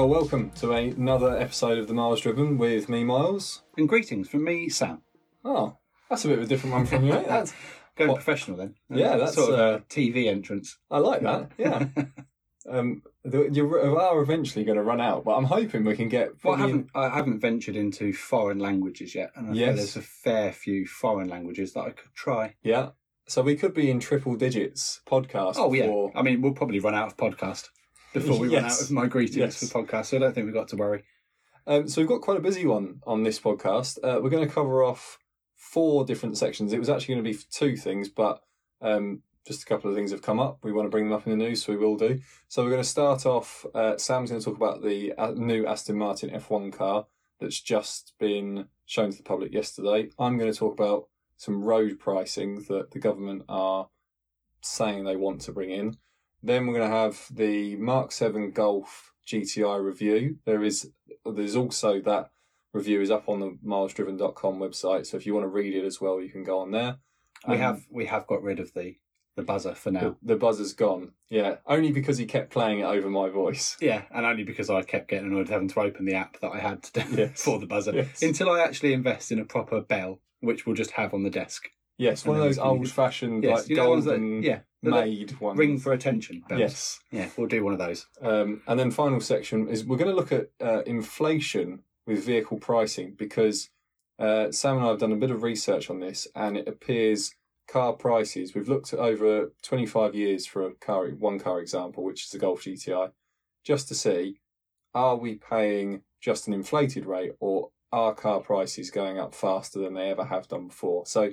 Well, welcome to another episode of the Miles Driven with me, Miles. And greetings from me, Sam. Oh, that's a bit of a different one from you. mate. That's, Going What? professional then. Yeah, that's, sort of uh, a TV entrance. I like that. Yeah. um, the, you are eventually going to run out, but I'm hoping we can get. Well, I haven't, I haven't ventured into foreign languages yet, and I Yes. there's a fair few foreign languages that I could try. Yeah. So we could be in triple digits podcast. Oh yeah, before- I mean we'll probably run out of podcast before we run Yes. out of my greetings Yes. for the podcast. So I don't think we've got to worry. Um, so we've got quite a busy one on this podcast. Uh, we're going to cover off four different sections. It was actually going to be two things, but um, just a couple of things have come up. We want to bring them up in the news, so we will do. So we're going to start off. Uh, Sam's going to talk about the uh, new Aston Martin F1 car that's just been shown to the public yesterday. I'm going to talk about some road pricing that the government are saying they want to bring in. Then we're going to have the Mark 7 Golf GTI review. There is there's also that review is up on the milesdriven.com website. So if you want to read it as well, you can go on there. We Um, have we have got rid of the the buzzer for now. the, the buzzer's gone. Yeah, only because he kept playing it over my voice. Yeah, and only because I kept getting annoyed having to open the app that I had to do Yes. for the buzzer Yes. until I actually invest in a proper bell, which we'll just have on the desk. Yes, one of those old fashioned Yes, like you know ones that- golden yeah, made ones. Ring for attention. Bells. Yes. Yeah, we'll do one of those. Um, and then final section is we're going to look at uh, inflation with vehicle pricing because uh, Sam and I have done a bit of research on this, and it appears car prices. We've looked at over 25 years for a car, one car example, which is the Golf GTI, just to see are we paying just an inflated rate or are car prices going up faster than they ever have done before? So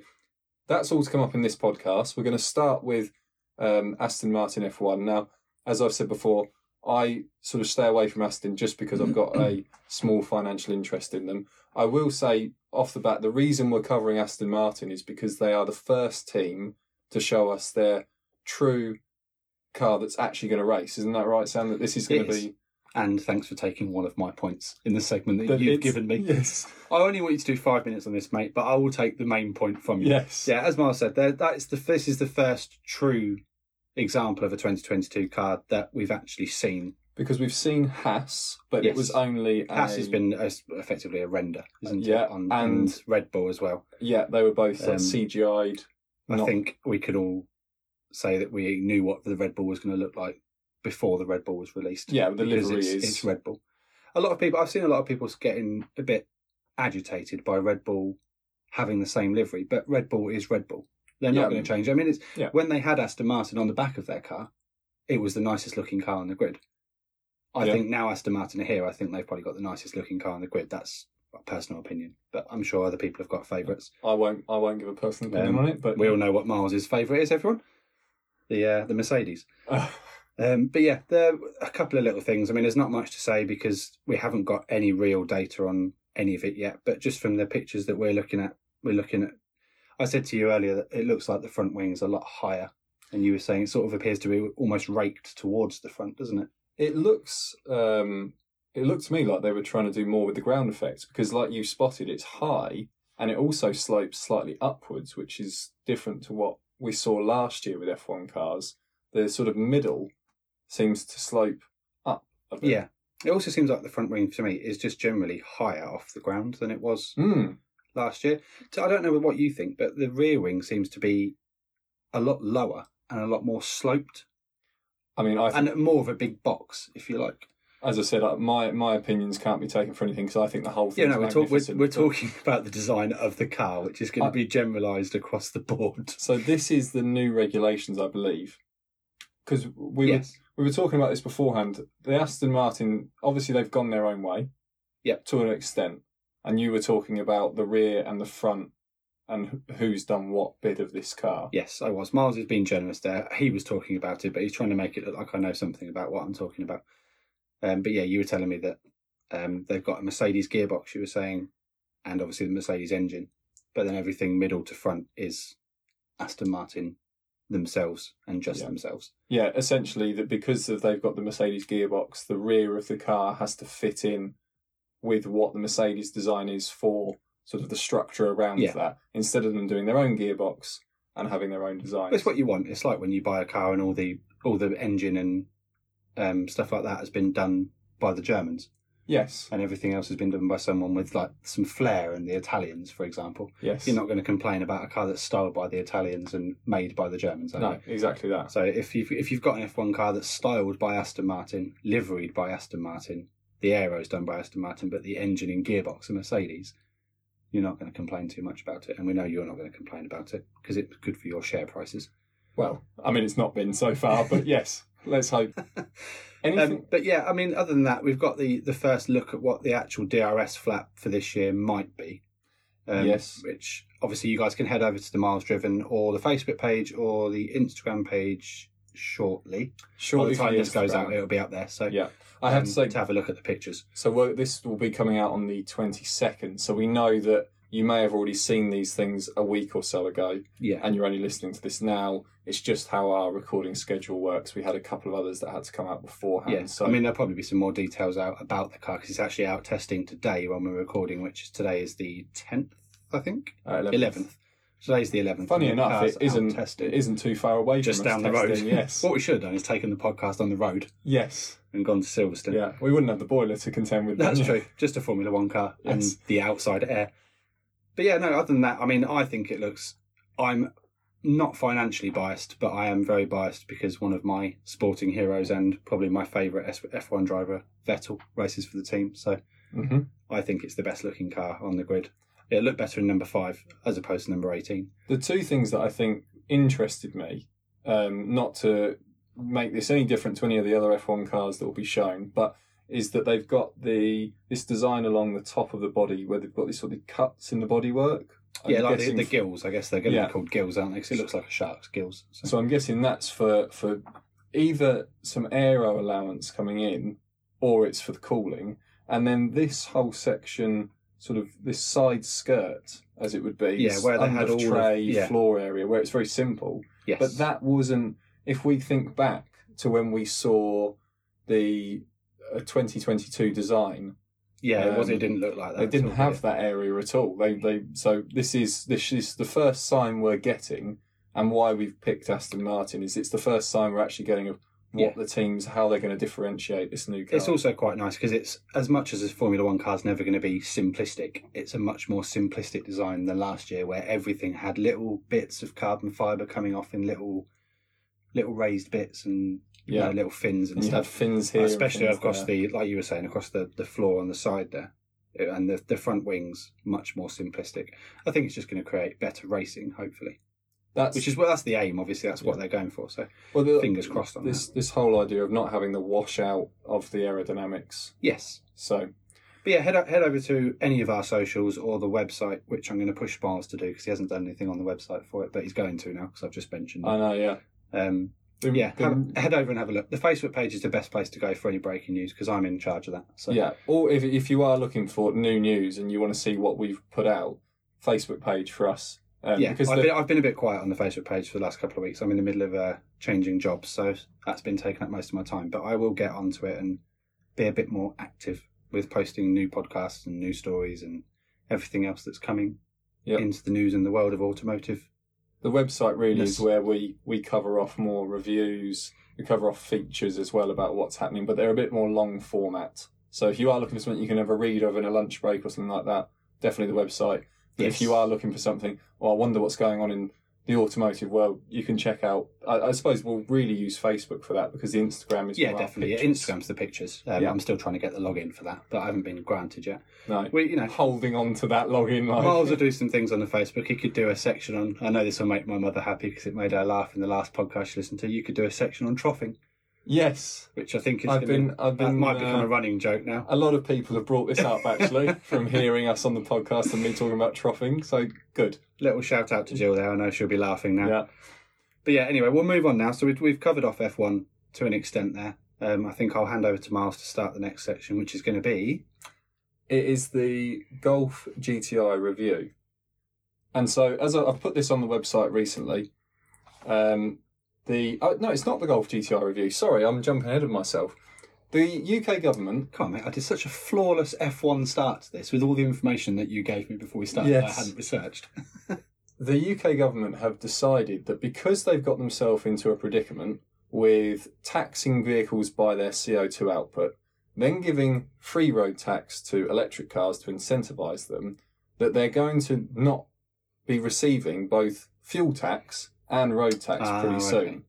that's all to come up in this podcast. We're going to start with um, Aston Martin F1. Now, as I've said before, I sort of stay away from Aston just because I've got a small financial interest in them. I will say off the bat, the reason we're covering Aston Martin is because they are the first team to show us their true car that's actually going to race. Isn't that right, Sam? That this is going It to is. be. And thanks for taking one of my points in the segment that, that you've given me. Yes. I only want you to do five minutes on this, mate, but I will take the main point from you. Yes. Yeah, as Miles said, there, that's the this is the first true example of a 2022 card that we've actually seen. Because we've seen Haas, but it was only. Haas a- has been uh, effectively a render, isn't Yeah, it? On, and- and Red Bull as well. Yeah, they were both Um, CGI'd. I Not- think we could all say that we knew what the Red Bull was going to look like before the Red Bull was released. Yeah, the livery it's, is- it's Red Bull. A lot of people, I've seen a lot of people getting a bit agitated by Red Bull having the same livery, but Red Bull is Red Bull. They're not Yeah. going to change. I mean, it's Yeah. when they had Aston Martin on the back of their car, it was the nicest looking car on the grid. I Yeah. think now Aston Martin are here. I think they've probably got the nicest looking car on the grid. That's a personal opinion, but I'm sure other people have got favourites. I won't. I won't give a personal opinion Um, on it, but We all know what Miles's favourite is. Everyone, the uh, the Mercedes. Um, but yeah, there are a couple of little things. I mean, there's not much to say because we haven't got any real data on any of it yet. But just from the pictures that we're looking at, we're looking at. I said to you earlier that it looks like the front wing's a lot higher, and you were saying it sort of appears to be almost raked towards the front, doesn't it? it looks. Um, it looked to me like they were trying to do more with the ground effects because, like you spotted, it's high and it also slopes slightly upwards, which is different to what we saw last year with F1 cars. The sort of middle seems to slope up a bit. Yeah. It also seems like the front wing to me is just generally higher off the ground than it was Mm. last year. So I don't know what you think, but the rear wing seems to be a lot lower and a lot more sloped I mean, I think, and more of a big box, if you like. as I said, uh, my my opinions can't be taken for anything because I think the whole thing. Yeah, no, we're, talk, we're, we're talking about the design of the car, which is going I- to be generalised across the board. So this is the new regulations, I believe, because we yes. were we were talking about this beforehand. The Aston Martin, obviously, they've gone their own way, Yep. to an extent, and you were talking about the rear and the front, and who's done what bit of this car. Yes, I was. Miles has been generous there. He was talking about it, but he's trying to make it look like I know something about what I'm talking about. Um, but yeah, you were telling me that um, they've got a Mercedes gearbox, you were saying, and obviously the Mercedes engine, but then everything middle to front is Aston Martin themselves and just Yeah. themselves. Yeah, essentially that because of they've got the Mercedes gearbox, the rear of the car has to fit in with what the Mercedes design is for sort of the structure around Yeah. that, instead of them doing their own gearbox and having their own design. It's what you want. It's like when you buy a car and all the all the engine and um, stuff like that has been done by the Germans, Yes. and everything else has been done by someone with like some flair and the Italians, for example. Yes. You're not going to complain about a car that's styled by the Italians and made by the Germans. are No, you? exactly that. So if you've if you've got an F1 car that's styled by Aston Martin, liveried by Aston Martin, the aero is done by Aston Martin, but the engine and gearbox are Mercedes, you're not going to complain too much about it. And we know you're not going to complain about it because it's good for your share prices. Well, I mean, it's not been so far, but yes, let's hope. Anything? Um, but yeah, I mean, other than that, we've got the the first look at what the actual DRS flap for this year might be. Um, Yes. Which obviously you guys can head over to the Miles Driven or the Facebook page or the Instagram page shortly. By Surely the time this goes out, it'll be up there. So Yeah. I have um, to say, to have a look at the pictures. so this will be coming out on the 22nd. So we know that you may have already seen these things a week or so ago, Yeah. and you're only listening to this now. It's just how our recording schedule works. We had a couple of others that had to come out beforehand. Yeah, So I mean there'll probably be some more details out about the car because it's actually out testing today when we're recording, which is today is the tenth, I think, uh, 11th. eleventh. Today's the eleventh. Funny enough, it isn't. testing It isn't too far away. just down the road. Yes. what we should have done is taken the podcast on the road yes. and gone to Silverstone. Yeah. We wouldn't have the boiler to contend with. That's true. Just a Formula One car Yes. and the outside air. But yeah, no. Other than that, I mean, I think it looks. I'm not financially biased, but I am very biased because one of my sporting heroes and probably my favourite F1 driver, Vettel, races for the team. So hmm I think it's the best looking car on the grid. It looked better in number five as opposed to number 18. The two things that I think interested me, um, not to make this any different to any of the other F1 cars that will be shown, but is that they've got the this design along the top of the body where they've got these sort of cuts in the bodywork. Yeah, like the, the gills. I guess they're going to Yeah. be called gills, aren't they? Because it looks like a shark's gills. So, So I'm guessing that's for for either some aero allowance coming in, or it's for the cooling, and then this whole section, sort of this side skirt, as it would be, Yeah, where they had all of- tray yeah. floor area, where it's very simple. yes. But that wasn't. If we think back to when we saw the uh, 2022 design, yeah, it was. um, It didn't look like that. they didn't all, have that area at all. They they so this is this is the first sign we're getting, and why we've picked Aston Martin is it's the first sign we're actually getting of what Yeah. the teams how they're going to differentiate this new car. It's also quite nice because it's as much as a Formula One car's never going to be simplistic. It's a much more simplistic design than last year, where everything had little bits of carbon fiber coming off in little, little raised bits and yeah, know, little fins and and stuff. fins here, especially fins across there. the like you were saying across the the floor on the side there. Uh, and the, the front wings much more simplistic. I think it's just going to create better racing hopefully. That's which is well that's the aim obviously. That's what they're going for. So well, the, fingers crossed on This that. this whole idea of not having the washout of the aerodynamics. yes. So but yeah head, head over to any of our socials or the website which i'm going to push Miles to do because he hasn't done anything on the website for it but he's going to now because i've just mentioned it. I know, yeah, um, The- yeah the- have, head over and have a look the facebook page is the best place to go for any breaking news because i'm in charge of that so Yeah, or if if you are looking for new news and you want to see what we've put out, Facebook page for us. Um, yeah, because I've, the- been, I've been a bit quiet on the Facebook page for the last couple of weeks. I'm in the middle of uh, changing jobs, so that's been taking up most of my time. But I will get onto it and be a bit more active with posting new podcasts and new stories and everything else that's coming Yep. into the news in the world of automotive. The website really Yes. is where we we cover off more reviews. We cover off features as well about what's happening, but they're a bit more long format. So if you are looking for something you can have a read of in a lunch break or something like that, definitely the website. But Yes. if you are looking for something, well, I wonder what's going on in the automotive world, you can check out. I, I suppose we'll really use Facebook for that because the Instagram is Yeah, definitely. Yeah. Instagram's the pictures. Um, Yeah. I'm still trying to get the login for that, but I haven't been granted yet. No, We, you know, holding on to that login like Miles will do some things on the Facebook. He could do a section on. I know this will make my mother happy because it made her laugh in the last podcast she listened to. You could do a section on troughing, yes. which I think is I've been- be- I've that been, might become uh, a running joke now. A lot of people have brought this up actually from hearing us on the podcast and me talking about troughing. So good. Little shout out to Jill there. I know she'll be laughing now. Yeah. But yeah, anyway, we'll move on now. So we've, we've covered off F1 to an extent there. Um, I think I'll hand over to Miles to start the next section, which is going to be. It is the Golf GTI review. And so, as I, I've put this on the website recently, um, the oh, no, it's not the Golf GTI review. Sorry, I'm jumping ahead of myself. The UK government, Come on, mate. I did such a flawless F1 start to this with all the information that you gave me before we started. that I Yes. hadn't researched. the UK government have decided that because they've got themselves into a predicament with taxing vehicles by their CO2 output, then giving free road tax to electric cars to incentivize them, that they're going to not be receiving both fuel tax and road tax Ah, pretty okay. soon.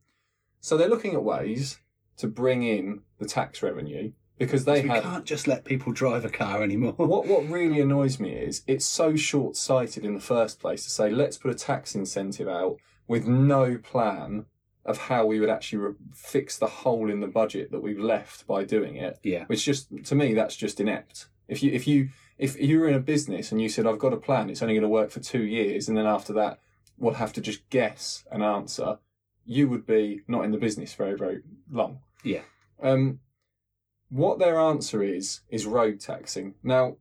So they're looking at ways to bring in the tax revenue because they we had can't just let people drive a car anymore. what what really annoys me is it's so short sighted in the first place to say let's put a tax incentive out with no plan of how we would actually re- fix the hole in the budget that we've left by doing it. Yeah. Which just to me that's just inept. If you if you if you were in a business and you said I've got a plan, it's only going to work for two years, and then after that we'll have to just guess an answer, you would be not in the business very very long. Yeah. Um, what their answer is is road taxing. Now,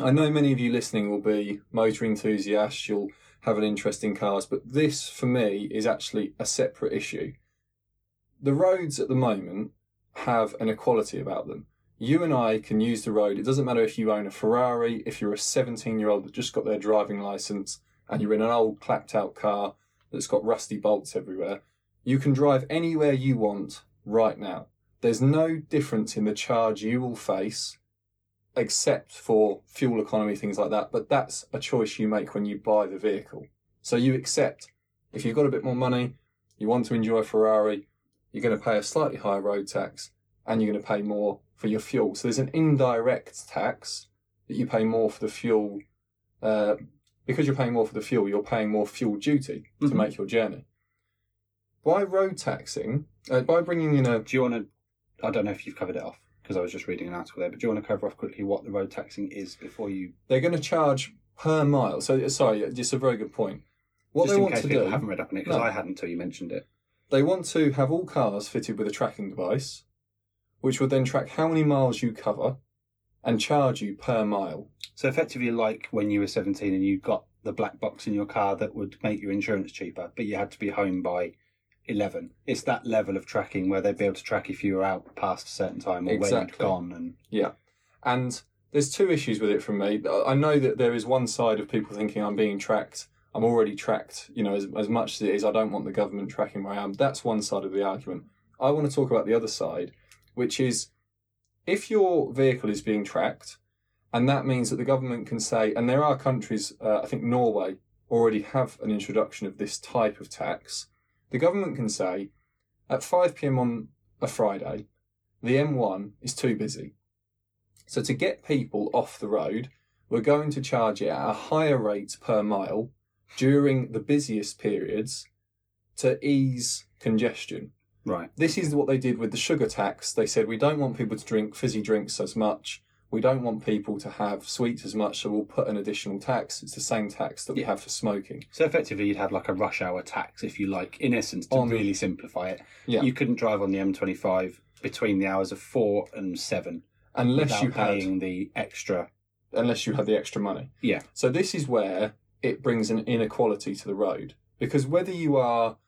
I know many of you listening will be motor enthusiasts. You'll have an interest in cars, but this for me is actually a separate issue. The roads at the moment have an equality about them. You and I can use the road. It doesn't matter if you own a Ferrari, if you're a 17 year old that just got their driving license and you're in an old clapped out car that's got rusty bolts everywhere. You can drive anywhere you want right now. There's no difference in the charge you will face except for fuel economy, things like that. But that's a choice you make when you buy the vehicle. So you accept if you've got a bit more money, you want to enjoy a Ferrari, you're going to pay a slightly higher road tax and you're going to pay more for your fuel. So there's an indirect tax that you pay more for the fuel. Uh, because you're paying more for the fuel, you're paying more fuel duty to Mhm. make your journey. By road taxing, uh, by bringing in a Do you want to? I don't know if you've covered it off because I was just reading an article there. But do you want to cover off quickly what the road taxing is before you? they're going to charge per mile. So sorry, it's a very good point. What just they in want case to people do, haven't read up on it because No. I hadn't until you mentioned it. they want to have all cars fitted with a tracking device, which would then track how many miles you cover and charge you per mile. So effectively, like when you were seventeen and you got the black box in your car that would make your insurance cheaper, but you had to be home by eleven. It's that level of tracking where they'd be able to track if you were out past a certain time or where you'd Exactly. gone. And Yeah. And there's two issues with it from me. I know that there is one side of people thinking I'm being tracked. I'm already tracked, you know, as, as much as it is, I don't want the government tracking where I am. That's one side of the argument. I want to talk about the other side, which is if your vehicle is being tracked, and that means that the government can say, and there are countries, uh, I think Norway already have an introduction of this type of tax. The government can say, at 5 pm on a Friday, the M1 is too busy. So to get people off the road, we're going to charge it at a higher rate per mile during the busiest periods to ease congestion. right, This is what they did with the sugar tax. They said we don't want people to drink fizzy drinks as much. We don't want people to have sweets as much, so we'll put an additional tax. It's the same tax that we have for smoking. so effectively you'd have like a rush hour tax, if you like, in essence, to On- really simplify it. Yeah. You couldn't drive on the M25 between the hours of four and seven Unless you had paying the extra. unless you had the extra money. Yeah. So this is where it brings an inequality to the road because whether you are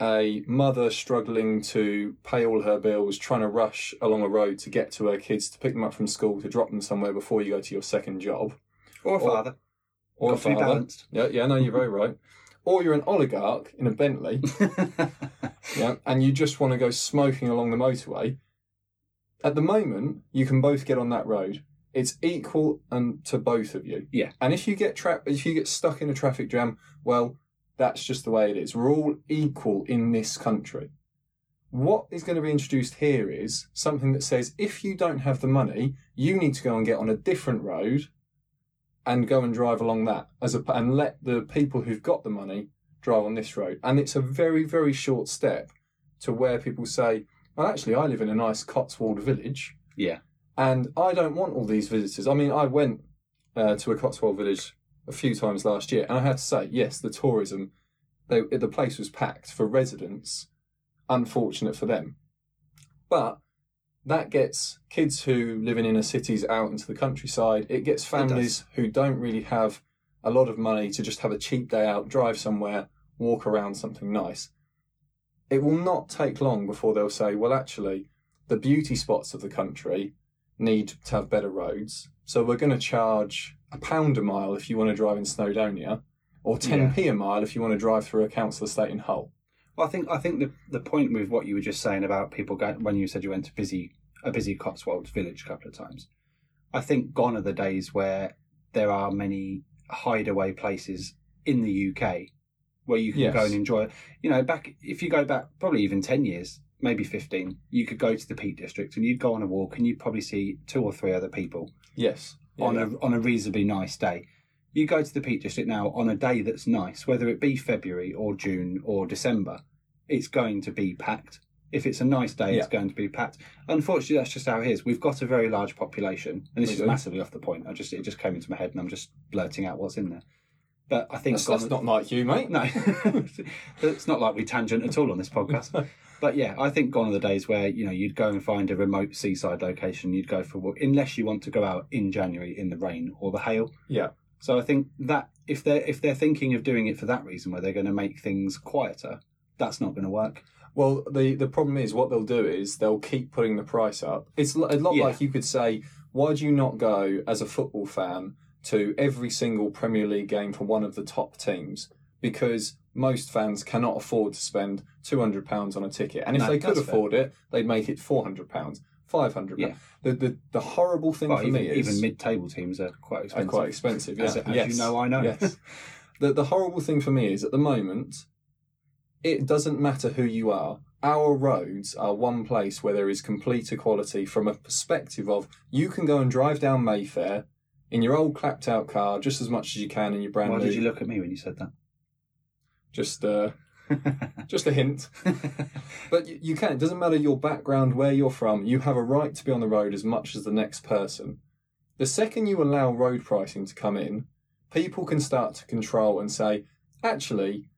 a mother struggling to pay all her bills, trying to rush along a road to get to her kids to pick them up from school to drop them somewhere before you go to your second job, Or a father. or a to be father, balanced. yeah, yeah, no, you're very right. Or you're an oligarch in a Bentley, yeah, and you just want to go smoking along the motorway. At the moment, you can both get on that road. It's equal and to both of you. Yeah. And if you get trapped, if you get stuck in a traffic jam, well, that's just the way it is. We're all equal in this country. What is going to be introduced here is something that says if you don't have the money, you need to go and get on a different road and go and drive along that as a, and let the people who've got the money drive on this road. And it's a very, very short step to where people say, well, actually, I live in a nice Cotswold village yeah. and I don't want all these visitors. I mean, I went uh, to a Cotswold village a few times last year, and I have to say, yes, the tourism, they, the place was packed for residents. Unfortunate for them, but that gets kids who live in inner cities out into the countryside. It gets families who don't really have a lot of money to just have a cheap day out, drive somewhere, walk around something nice. It will not take long before they'll say, well, actually, the beauty spots of the country need to have better roads. So we're going to charge a pound a mile if you want to drive in Snowdonia, or 10p a mile if you want to drive through a council estate in Hull. Well, I think I think the the point with what you were just saying about people going when you said you went to busy a busy Cotswolds village a couple of times. I think gone are the days where there are many hideaway places in the UK where you can Yes. go and enjoy. You know, back if you go back probably even ten years, maybe fifteen, you could go to the Peak District and you'd go on a walk and you'd probably see two or three other people Yes. Yeah, on yeah. a on a reasonably nice day. You go to the Peak District now on a day that's nice, whether it be February or June or December, it's going to be packed. If it's a nice day, it's going to be packed. Unfortunately, that's just how it is. We've got a very large population, and this is massively off the point. I just it just came into my head, and I'm just blurting out what's in there. But I think That's, that's not like you, mate. no, it's not like we tangent at all on this podcast. But yeah, I think gone are the days where you know you'd go and find a remote seaside location. You'd go for a walk, unless you want to go out in January in the rain or the hail. Yeah. So I think that if they're if they're thinking of doing it for that reason, where they're going to make things quieter, that's not going to work. Well, the the problem is what they'll do is they'll keep putting the price up. It's a lot Yeah. like you could say, why do you not go as a football fan to every single Premier League game for one of the top teams? Because most fans cannot afford to spend two hundred pounds on a ticket, and if No, they could that's fair. afford it, they'd make it four hundred pounds, five hundred. Yeah. The, the the horrible thing Well, for even, me is even mid-table teams are quite are expensive. quite expensive. Yeah. As, as yes. you know, I know. Yes. the the horrible thing for me is at the moment, it doesn't matter who you are. Our roads are one place where there is complete equality from a perspective of you can go and drive down Mayfair in your old clapped out car just as much as you can in your brand Why new. did you look at me when you said Just uh, just a hint. But you, you can. It doesn't matter your background, where you're from. You have a right to be on the road as much as the next person. The second you allow road pricing to come in, people can start to control and say, actually,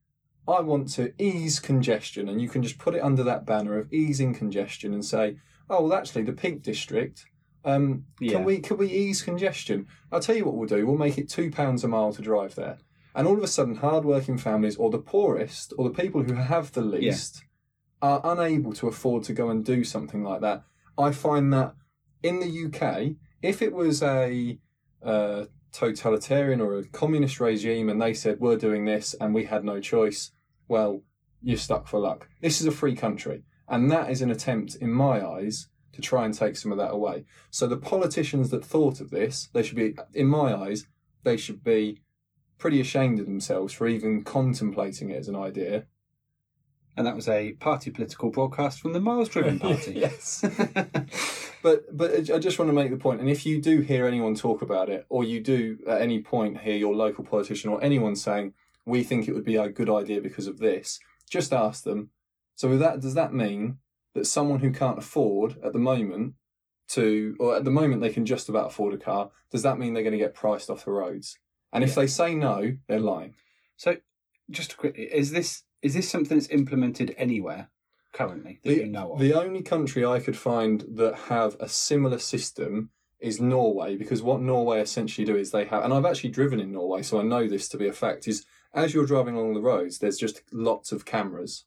I want to ease congestion. And you can just put it under that banner of easing congestion and say, oh, well, actually, the Peak District. Um, Yeah. Can we can we ease congestion? I'll tell you what we'll do. We'll make it two pounds a mile to drive there, and all of a sudden, hard-working families or the poorest or the people who have the least are unable to afford to go and do something like that. I find that in the UK, if it was a uh, totalitarian or a communist regime and they said we're doing this and we had no choice, well, you're stuck for luck. This is a free country, and that is an attempt, in my eyes, to try and take some of that away. So the politicians that thought of this, they should be, in my eyes, they should be pretty ashamed of themselves for even contemplating it as an idea. and that was a party political broadcast from the Miles Driven Party. yes. But but I just want to make the point, and if you do hear anyone talk about it, or you do at any point hear your local politician or anyone saying we think it would be a good idea because of this, just ask them. So that, does that mean that someone who can't afford at the moment to, or at the moment they can just about afford a car, does that mean they're going to get priced off the roads? And if they say no, they're lying. So, just quickly, is this is this something that's implemented anywhere currently that The, you know of? the only country I could find that have a similar system is Norway, because what Norway essentially do is they have, and I've actually driven in Norway, so I know this to be a fact. Is as you're driving along the roads, there's just lots of cameras,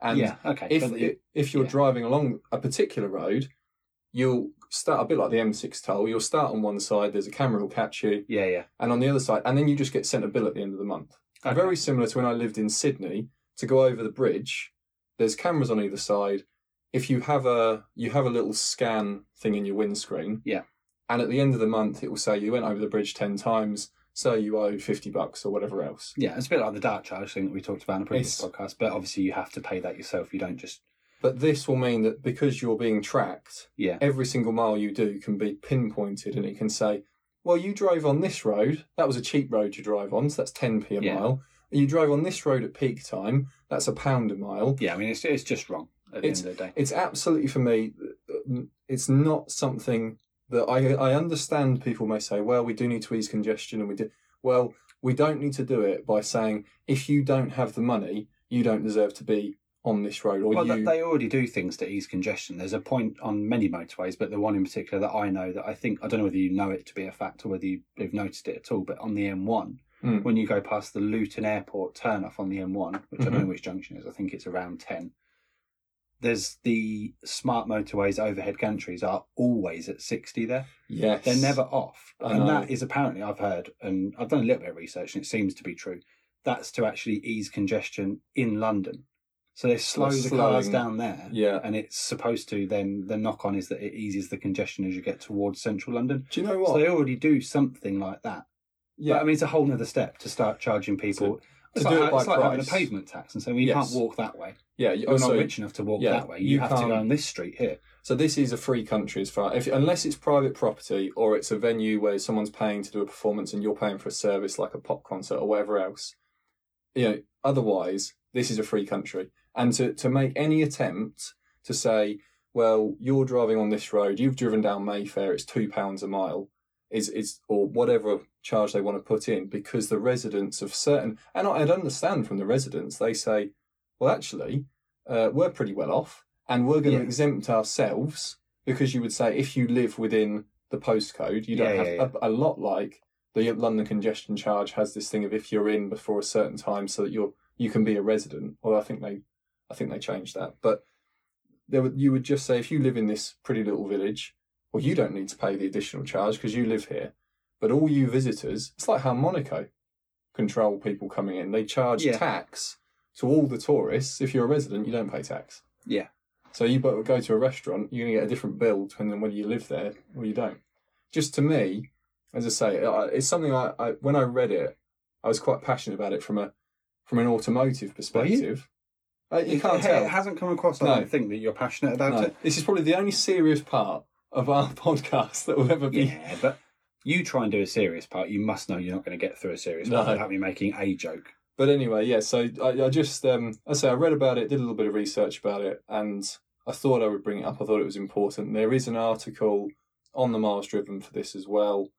and yeah, okay. if if you're yeah. driving along a particular road, you'll start a bit like the M6 toll. You'll start on one side, there's a camera will catch you, yeah, yeah. and on the other side, and then you just get sent a bill at the end of the month. Okay. Very similar to when I lived in Sydney. To go over the bridge, there's cameras on either side. If you have a you have a little scan thing in your windscreen, Yeah. and at the end of the month it will say you went over the bridge ten times, so you owe fifty bucks or whatever else. Yeah, it's a bit like the Dart Charge thing that we talked about in a previous It's- podcast, but obviously you have to pay that yourself. You don't just But this will mean that because you're being tracked, yeah, every single mile you do can be pinpointed, and it can say, "Well, you drove on this road. That was a cheap road you drive on, so that's ten p a Yeah. mile. You drove on this road at peak time. That's a pound a mile." yeah. I mean, it's it's just wrong at the It's- end of the day. it's absolutely for me it's not something that I I understand people may say well we do need to ease congestion and we do well we don't need to do it by saying if you don't have the money you don't deserve to be on this road or Well, you... they already do things to ease congestion. There's a point on many motorways, but the one in particular that I know that I think I don't know whether you know it to be a fact or whether you- you've noticed it at all. But on the M1, Mm. when you go past the Luton Airport turn off on the M1, which I don't know which junction is, I think it's around ten. There's the smart motorways overhead gantries are always at sixty there. yes They're never off. And that is apparently, I've heard, and I've done a little bit of research, and it seems to be true. That's to actually ease congestion in London. So they slow Like the cars down there. Yeah. And it's supposed to then the knock on is that it eases the congestion as you get towards central London. Do you know what? So they already do something like that. yeah, But I mean, it's a whole other step to start charging people. to like, do it by it's like having a pavement tax and saying, well, you Yes. can't walk that way. yeah. you- You're also, not rich enough to walk yeah, that way. You, you have to go can't- on this street here. So this is a free country as far if unless it's private property or it's a venue where someone's paying to do a performance and you're paying for a service like a pop concert or whatever else. You know, otherwise this is a free country. And to, to make any attempt to say, well, you're driving on this road, you've driven down Mayfair, it's two pounds a mile, is is or whatever charge they want to put in, because the residents of certain and I- I'd understand from the residents, they say, well actually, uh, we're pretty well off and we're going to exempt ourselves because you would say if you live within the postcode, you don't Yeah, have yeah, A, a lot like the London congestion charge has this thing of if you're in before a certain time, so that you're you can be a resident. Although I think they, I think they changed that, but there you would just say if you live in this pretty little village, well, you don't need to pay the additional charge because you live here. But all you visitors, it's like how Monaco control people coming in. They charge Yeah. tax to all the tourists. If you're a resident, you don't pay tax. Yeah. So you go to a restaurant, you're going to get a different bill depending on whether you live there or you don't. Just to me, as I say, it's something I, I when I read it, I was quite passionate about it from a from an automotive perspective. Uh, you It- can't it, tell. It hasn't come across, I No. don't think, that you're passionate about No. it. This is probably the only serious part of our podcast that will ever be. Yeah, but you try and do a serious part, you must know you're not going to get through a serious No. part without me making a joke. But anyway, yeah. So I, I just, um, I say, I read about it, did a little bit of research about it, and I thought I would bring it up. I thought it was important. There is an article on the Miles Driven for this as well,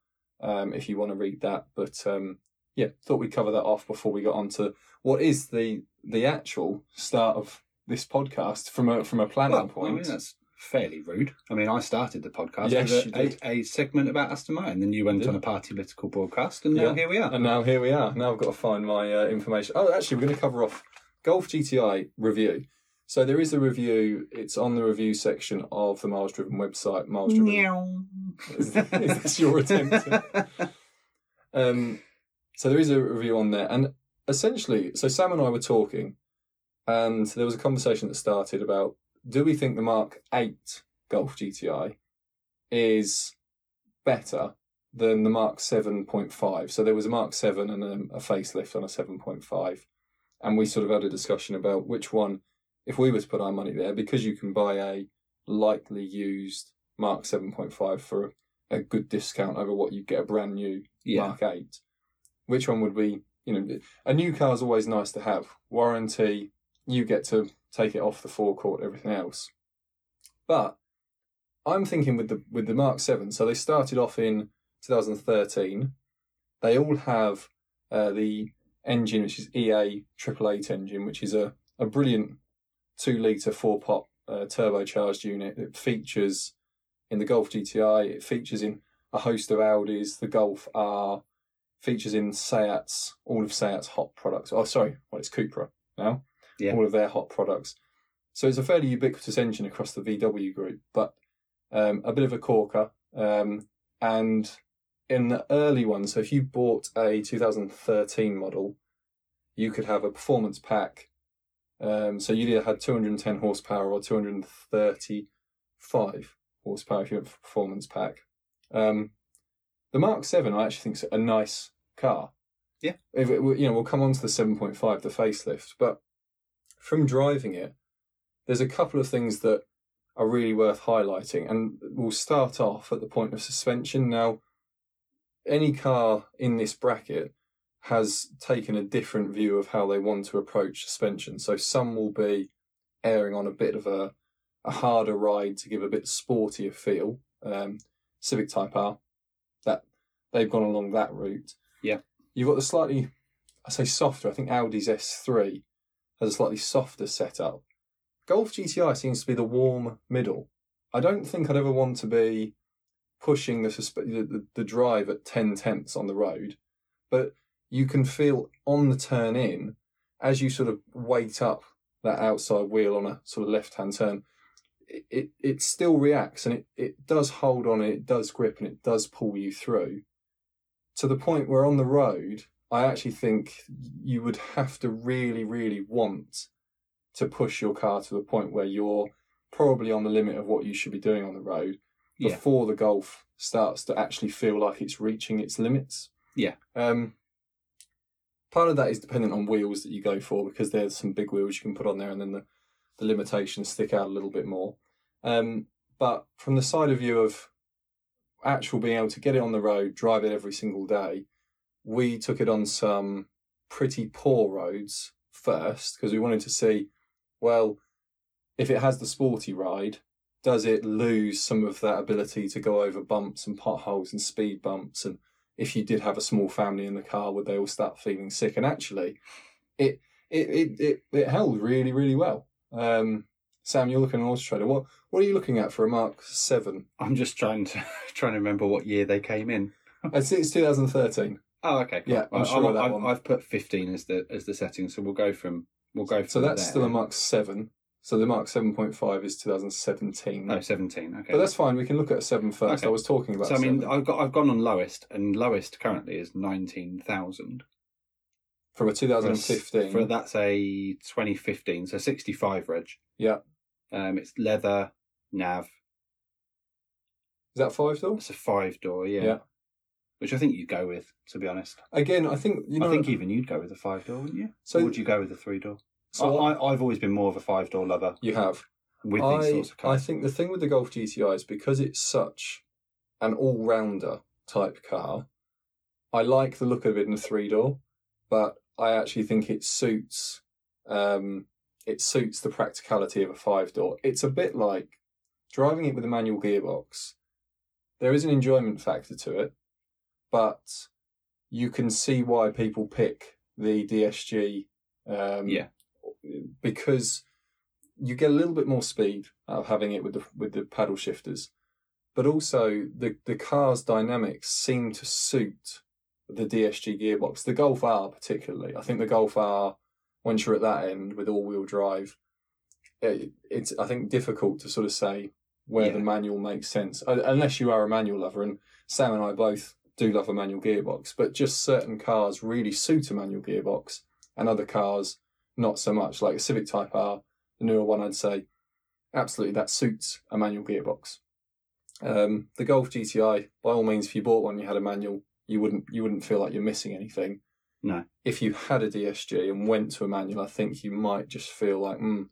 um, if you want to read that. But um, yeah, thought we'd cover that off before we got on to what is the the actual start of this podcast from a from a planning Well, I point. mean, that's fairly rude. I mean, I started the podcast Yes, with a, a, a segment about Aston Martin, then you went on a party political broadcast, and now Yeah. here we are. And now here we are. Now I've got to find my uh, information. Oh, actually, we're going to cover off Golf GTI review. So there is a review. It's on the review section of the Miles Driven website. Miles Driven. Is, is this your attempt? Um, so there is a review on there, and essentially, so Sam and I were talking, and there was a conversation that started about: Do we think the Mark Eight Golf GTI is better than the Mark Seven Point Five? So there was a Mark Seven and a, a facelift on a Seven Point Five, and we sort of had a discussion about which one, if we were to put our money there, because you can buy a lightly used Mark Seven Point Five for a good discount over what you get a brand new yeah. Mark 8. Which one would be, you know, a new car is always nice to have. Warranty, you get to take it off the forecourt, everything else. But I'm thinking with the with the Mark 7, so they started off in 2013. They all have uh, the engine, which is EA 888 engine, which is a, a brilliant 2 litre 4 pot uh, turbocharged unit. It features in the Golf GTI, it features in a host of Audis, the Golf R, features in Seat's, all of Seat's hot products. Oh, sorry, well, it's Cupra now. Yeah. All of their hot products. So it's a fairly ubiquitous engine across the VW group, but um, a bit of a corker. Um, and in the early ones, so if you bought a 2013 model, you could have a performance pack. Um, so you either had 210 horsepower or 235 horsepower if you went for performance pack. Um, the Mark Seven, I actually think, is a nice car. Yeah. If it, you know, we'll come on to the seven point five, the facelift, but from driving it, there's a couple of things that are really worth highlighting, and we'll start off at the point of suspension. Now, any car in this bracket has taken a different view of how they want to approach suspension. So some will be airing on a bit of a a harder ride to give a bit sportier feel. Um, Civic Type R, that they've gone along that route. Yeah. You've got the slightly, I say softer. I think Audi's S3 has a slightly softer setup. Golf GTI seems to be the warm middle. I don't think I'd ever want to be pushing the the, the, drive at ten tenths on the road, but you can feel on the turn in as you sort of weight up that outside wheel on a sort of left hand turn it, it, it still reacts and it, it does hold on and it does grip and it does pull you through to the point where on the road, I actually think you would have to really, really want to push your car to the point where you're probably on the limit of what you should be doing on the road Yeah. before the Golf starts to actually feel like it's reaching its limits. Yeah. Um, part of that is dependent on wheels that you go for because there's some big wheels you can put on there, and then the, the limitations stick out a little bit more. Um, but from the side of view of actual being able to get it on the road, drive it every single day, we took it on some pretty poor roads first because we wanted to see, well, if it has the sporty ride, does it lose some of that ability to go over bumps and potholes and speed bumps? And if you did have a small family in the car, would they all start feeling sick? And actually, it it it it, it held really really well. Um, Sam, you're looking at an Auto Trader. What what are you looking at for a Mark Seven? I'm just trying to trying to remember what year they came in. I think it's 2013. Oh, okay. cool. Yeah, I'm I- sure of that I've, one. I've put 15 as the as the setting, so we'll go from we'll go from So that's there. still a Mark Seven. So the Mark 7.5 is 2017. Oh, 17. Okay. But that's fine. We can look at a seven first. Okay. I was talking about. so I mean, seven. I've got I've gone on lowest, and lowest currently is 19,000. from a For a 2015. For that's a 2015, so 65 reg. Yeah. Um, it's leather nav. Is that five door? It's a five door, yeah. Yeah. Which I think you'd go with, to be honest. Again, I think you know. I think even you'd go with a five door, wouldn't you? So- or would you go with a three door? so I, I've always been more of a five door lover you have. with I, these sorts of cars. I think the thing with the Golf GTI is because it's such an all rounder type car. I like the look of it in a three door, but I actually think it suits. Um, it suits the practicality of a five door. It's a bit like driving it with a manual gearbox. There is an enjoyment factor to it, but you can see why people pick the DSG. Um, Yeah. because you get a little bit more speed out of having it with the with the paddle shifters, but also the the car's dynamics seem to suit the DSG gearbox. The Golf R particularly, I think the Golf R, once you're at that end with all wheel drive, it, it's I think difficult to sort of say where the manual makes sense unless you are a manual lover. And Sam and I both do love a manual gearbox, but just certain cars really suit a manual gearbox, and other cars not so much. Like a Civic Type R, the newer one, I'd say absolutely that suits a manual gearbox. Um, the Golf GTI, by all means, if you bought one, you had a manual, you wouldn't you wouldn't feel like you're missing anything. No. If you had a DSG and went to a manual, I think you might just feel like, hmm,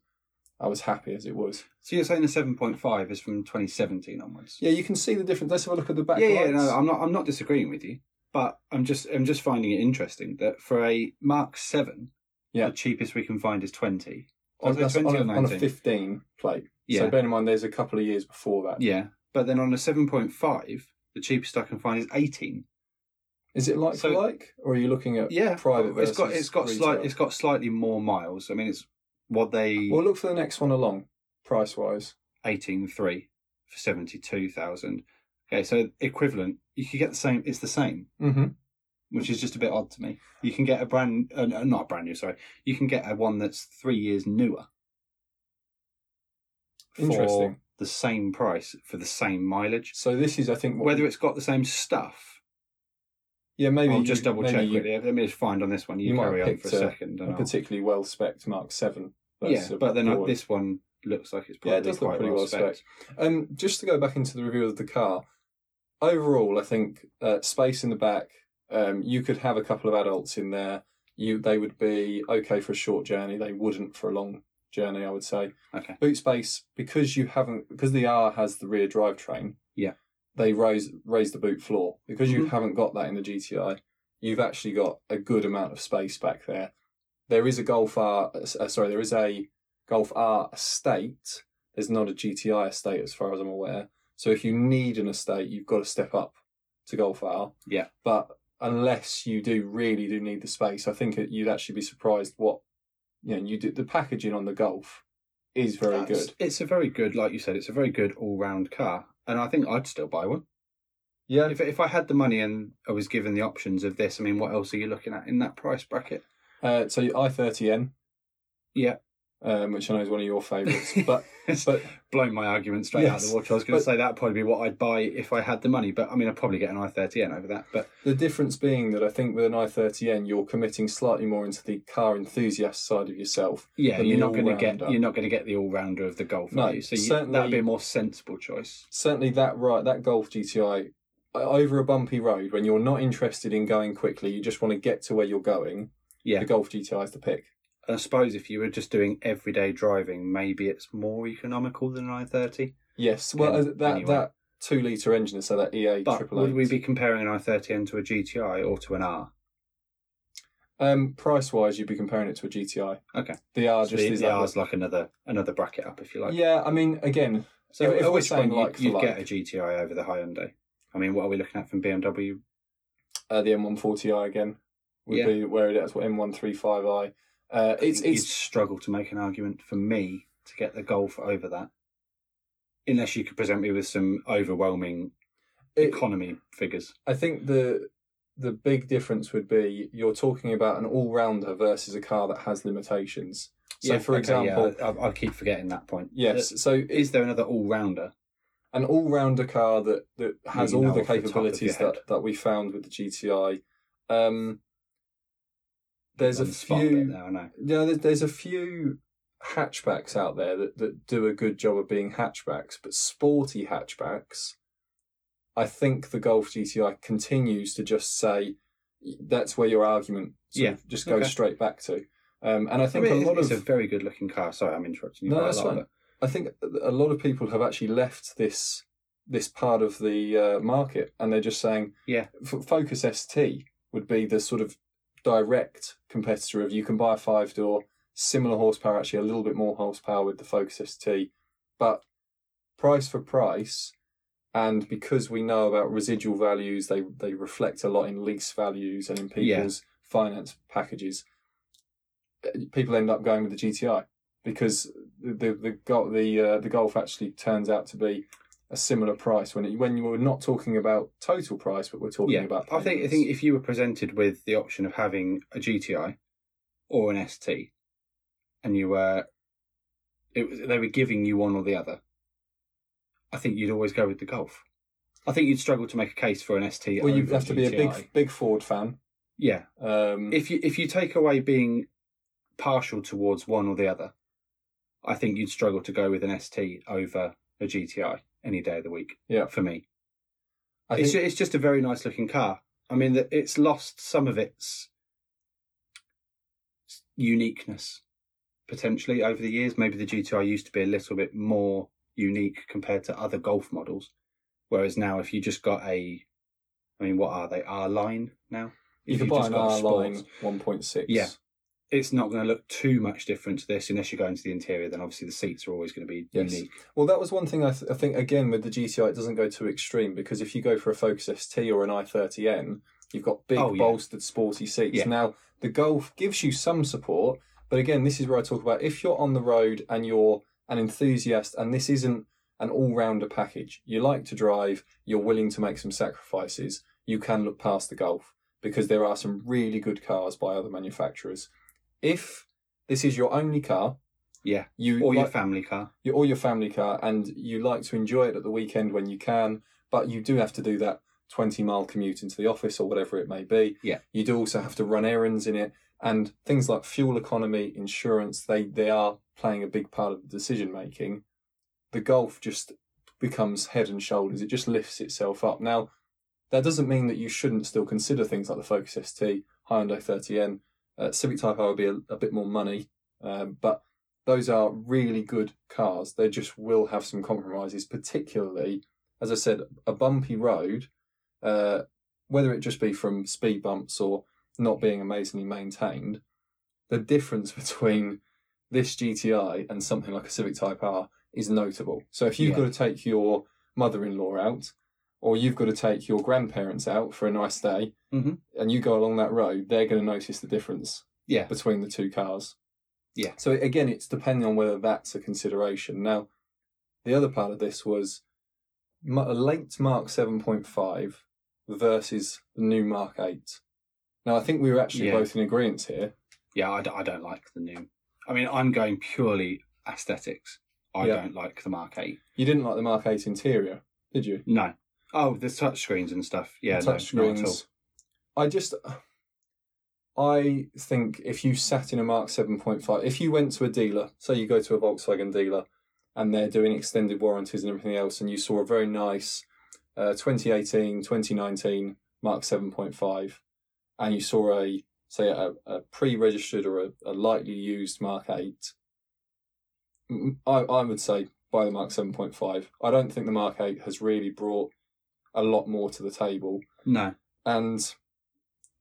I was happy as it was. So you're saying the 7.5 is from 2017 onwards? Yeah, you can see the difference. Let's have a look at the back. yeah, yeah. No, I'm not. I'm not disagreeing with you, but I'm just. I'm just finding it interesting that for a Mark Seven, Yeah. the cheapest we can find is 20. Oh, Was 20 on, a, on a 15 plate. Yeah. So bear in mind, there's a couple of years before that. Yeah, but then on a 7.5, the cheapest I can find is 18. Is it like So- for like, or are you looking at Yeah, private? It's got. It's got slight. It's got slightly more miles. I mean, it's what they Well, look for the next one along, price wise. 18.3 for 72,000. Okay, so equivalent. You could get the same. It's the same. Mm-hmm. which is just a bit odd to me. You can get a brand, uh, not a brand new, sorry. You can get a one that's three years newer. Interesting. For the same price for the same mileage. So this is, I think, what Whether it's got the same stuff, yeah, maybe I'll you- just double check quickly. Let me just find on this one. You, you carry on for a a- second. a particularly well spec Mark Seven. yeah, but then uh, this one looks like it's Yeah, it does look pretty well well spec. Um, just to go back into the review of the car, overall, I think uh, space in the back. Um, you could have a couple of adults in there. You they would be okay for a short journey. They wouldn't for a long journey. I would say Okay. boot space because you haven't because the R has the rear drivetrain. Yeah. They raise raise the boot floor because you Mhm. haven't got that in the GTI. You've actually got a good amount of space back there. There is a Golf R. Uh, sorry, there is a Golf R estate. There's not a GTI estate as far as I'm aware. So if you need an estate, you've got to step up to Golf R. Yeah. But unless you do really do need the space, I think you'd actually be surprised what you know. You do the packaging on the Golf is very That's- good. It's a very good, like you said, it's a very good all round car. And I think I'd still buy one. Yeah, If, if I had the money and I was given the options of this, I mean, what else are you looking at in that price bracket? Uh, so i30N. Yeah. Um, which I know is one of your favourites. But but blowing my argument straight out of the water. I was going to say that'd probably be what I'd buy if I had the money, but I mean, I'd probably get an i30N over that. But the difference being that I think with an i30N, you're committing slightly more into the car enthusiast side of yourself. yeah, you're not going to get you're not going to get the all rounder of the Golf. No, you? so you, that'd be a more sensible choice. Certainly, that right, that Golf GTI over a bumpy road when you're not interested in going quickly, you just want to get to where you're going. Yeah. the Golf GTI is the pick. I suppose if you were just doing everyday driving, maybe it's more economical than an i30. Yes, well, An- uh, that anyway. that two liter engine, so that EA But would we be comparing an i30N to a GTI or to an R? um, price wise? You'd be comparing it to a GTI. Okay. The R So just the, is the R's like another another bracket up, if you like. Yeah, I mean, again, So if- if we're saying like you'd, you'd like- get a GTI over the Hyundai. I mean, what are we looking at from BMW? uh, the M140i again would Yeah. be where it is. What M135i. Uh, it's it's struggle to make an argument for me to get the Golf over that, unless you could present me with some overwhelming it, economy figures. I think the the big difference would be you're talking about an all rounder versus a car that has limitations. So, for okay, example, yeah, I, I keep forgetting that point. yes, so Is there another all rounder? an all rounder car that that has you all the off the capabilities that that we found with the GTI. Um, there's a On the spot bit few. I. Yeah, there's, there's a few hatchbacks out there that, that do a good job of being hatchbacks, but sporty hatchbacks, I think the Golf GTI continues to just say that's where your argument Yeah, just goes okay. straight back to. Um, and I I think mean, a lot it's of a very good looking car. Sorry, I'm interrupting you. No, that's fine. I think a lot of people have actually left this this part of the uh, market, and they're just saying, Yeah. F- Focus ST would be the sort of direct competitor of you can buy a five door, similar horsepower, actually a little bit more horsepower with the Focus ST, but price for price, and because we know about residual values, they they reflect a lot in lease values and in Yeah. people's finance packages. uh, People end up going with the GTI because the the the, the, uh, the Golf actually turns out to be a similar price when it, when you were not talking about total price, but we're talking yeah, about. I think I think if you were presented with the option of having a GTI or an ST, and you were, it was they were giving you one or the other. I think you'd always go with the Golf. I think you'd struggle to make a case for an ST. well, you'd have to be a big big Ford fan. Yeah, Um, if you if you take away being partial towards one or the other, I think you'd struggle to go with an ST over a GTI any day of the week. Yeah. for me, I it's think it's just a very nice looking car. I mean, it's lost some of its uniqueness potentially over the years. Maybe the GTR used to be a little bit more unique compared to other Golf models, whereas now if you just got a, I mean, what are they? R line now. you If could you've buy just an R line one point six. Yeah. It's not going to look too much different to this unless you go into the interior. Then obviously the seats are always going to be Yes. unique. Well, that was one thing I, th- I think again with the GTI, it doesn't go too extreme because if you go for a Focus ST or an i30N, you've got big Oh, yeah. bolstered sporty seats. Yeah. Now the Golf gives you some support, but again, this is where I talk about if you're on the road and you're an enthusiast, and this isn't an all-rounder package. You like to drive, you're willing to make some sacrifices. You can look past the Golf because there are some really good cars by other manufacturers. If this is your only car, Yeah, you or your like- family car. your or your family car and you like to enjoy it at the weekend when you can, but you do have to do that 20 mile commute into the office or whatever it may be. Yeah. You do also have to run errands in it and things like fuel economy, insurance, they, they are playing a big part of the decision making. The Golf just becomes head and shoulders. It just lifts itself up. Now, that doesn't mean that you shouldn't still consider things like the Focus ST, Hyundai i30N. Uh, Civic Type R will be a, a bit more money, um, but those are really good cars. They just will have some compromises, particularly, as I said, a bumpy road, uh, whether it just be from speed bumps or not being amazingly maintained. The difference between this GTI and something like a Civic Type R is notable. So if you've Yeah. got to take your mother in law out, or you've got to take your grandparents out for a nice day, Mhm. and you go along that road, they're going to notice the difference Yeah, between the two cars. Yeah. So again, it's depending on whether that's a consideration. Now, the other part of this was a late Mark 7.5 versus the new Mark 8. Now, I think we were actually Yeah. both in agreement here. yeah. I, d- I don't like the new. I mean, I'm going purely aesthetics. I Yeah. don't like the Mark 8. You didn't like the Mark 8 interior, did you? No. Oh, the touch screens and stuff. Yeah, The no, touch all. screens. I just, I think if you sat in a Mark 7.5, if you went to a dealer, say you go to a Volkswagen dealer and they're doing extended warranties and everything else, and you saw a very nice uh, 2018, 2019 Mark 7.5, and you saw a, say, a, a pre registered or a, a lightly used Mark 8, mm, I, I would say buy the Mark 7.5. I don't think the Mark 8 has really brought a lot more to the table. No. And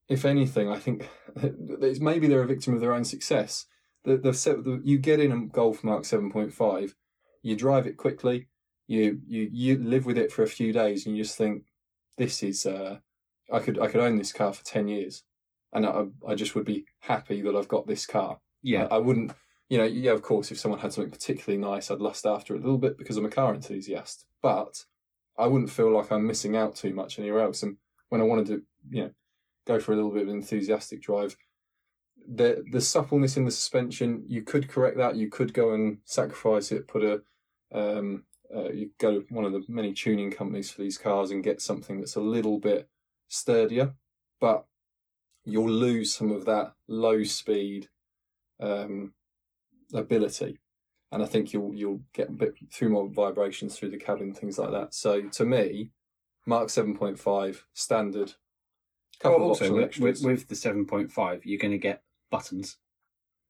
if anything, I think it's maybe they're a victim of their own success. The, the, the you get in a Golf Mark seven point five, you drive it quickly, you you you live with it for a few days, and you just think, this is uh, I could I could own this car for ten years, and I I just would be happy that I've got this car. Yeah. I, I wouldn't. You know, yeah, of course, if someone had something particularly nice, I'd lust after it a little bit because I'm a car enthusiast. But I wouldn't feel like I'm missing out too much anywhere else. And when I wanted to, you know, go for a little bit of an enthusiastic drive, the the suppleness in the suspension, you could correct that. You could go and sacrifice it, put a, um, uh, you go to one of the many tuning companies for these cars and get something that's a little bit sturdier, but you'll lose some of that low speed um, ability. And I think you'll you'll get a bit through more vibrations through the cabin, things like that. So to me, Mark seven point five standard. Couple Well, also, with, with, with the 7.5, you're going to get buttons.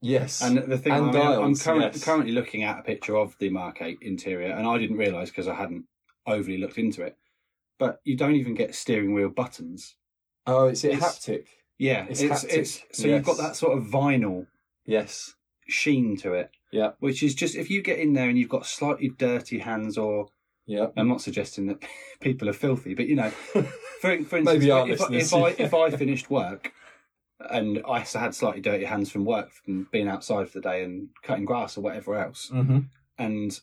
yes, And the thing, And I mean, I'm dials, current, yes. currently looking at a picture of the Mark 8 interior, and I didn't realise because I hadn't overly looked into it. But you don't even get steering wheel buttons. oh, it's, it it's- haptic. Yeah, It's it's, it's, haptic, so you've got that sort of vinyl Yes, sheen to it. Yeah. Which is just if you get in there and you've got slightly dirty hands, or yeah. I'm not suggesting that people are filthy, but you know, for for instance, Maybe if, I- if I if I finished work and I had slightly dirty hands from work from being outside for the day and cutting grass or whatever else, mm-hmm. and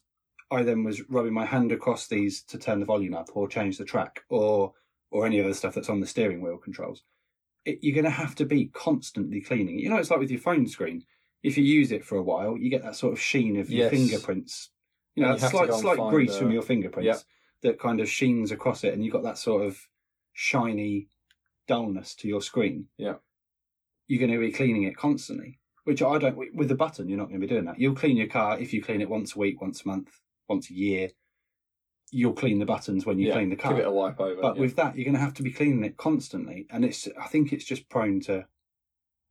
I then was rubbing my hand across these to turn the volume up or change the track or or any other stuff that's on the steering wheel controls. It, you're going to have to be constantly cleaning. You know, it's like with your phone screen. If you use it for a while, you get that sort of sheen of your Yes. fingerprints. You know, And you that have to slight go and slight find, grease uh, from your fingerprints yeah. that kind of sheens across it, and you've got that sort of shiny dullness to your screen. Yeah. You're going to be cleaning it constantly, which I don't. With the button, you're not going to be doing that. You'll clean your car if you clean it once a week, once a month, once a year. You'll clean the buttons when you yeah. clean the car. Give it a wipe over. But yeah. with that, you're going to have to be cleaning it constantly, and it's. I think it's just prone to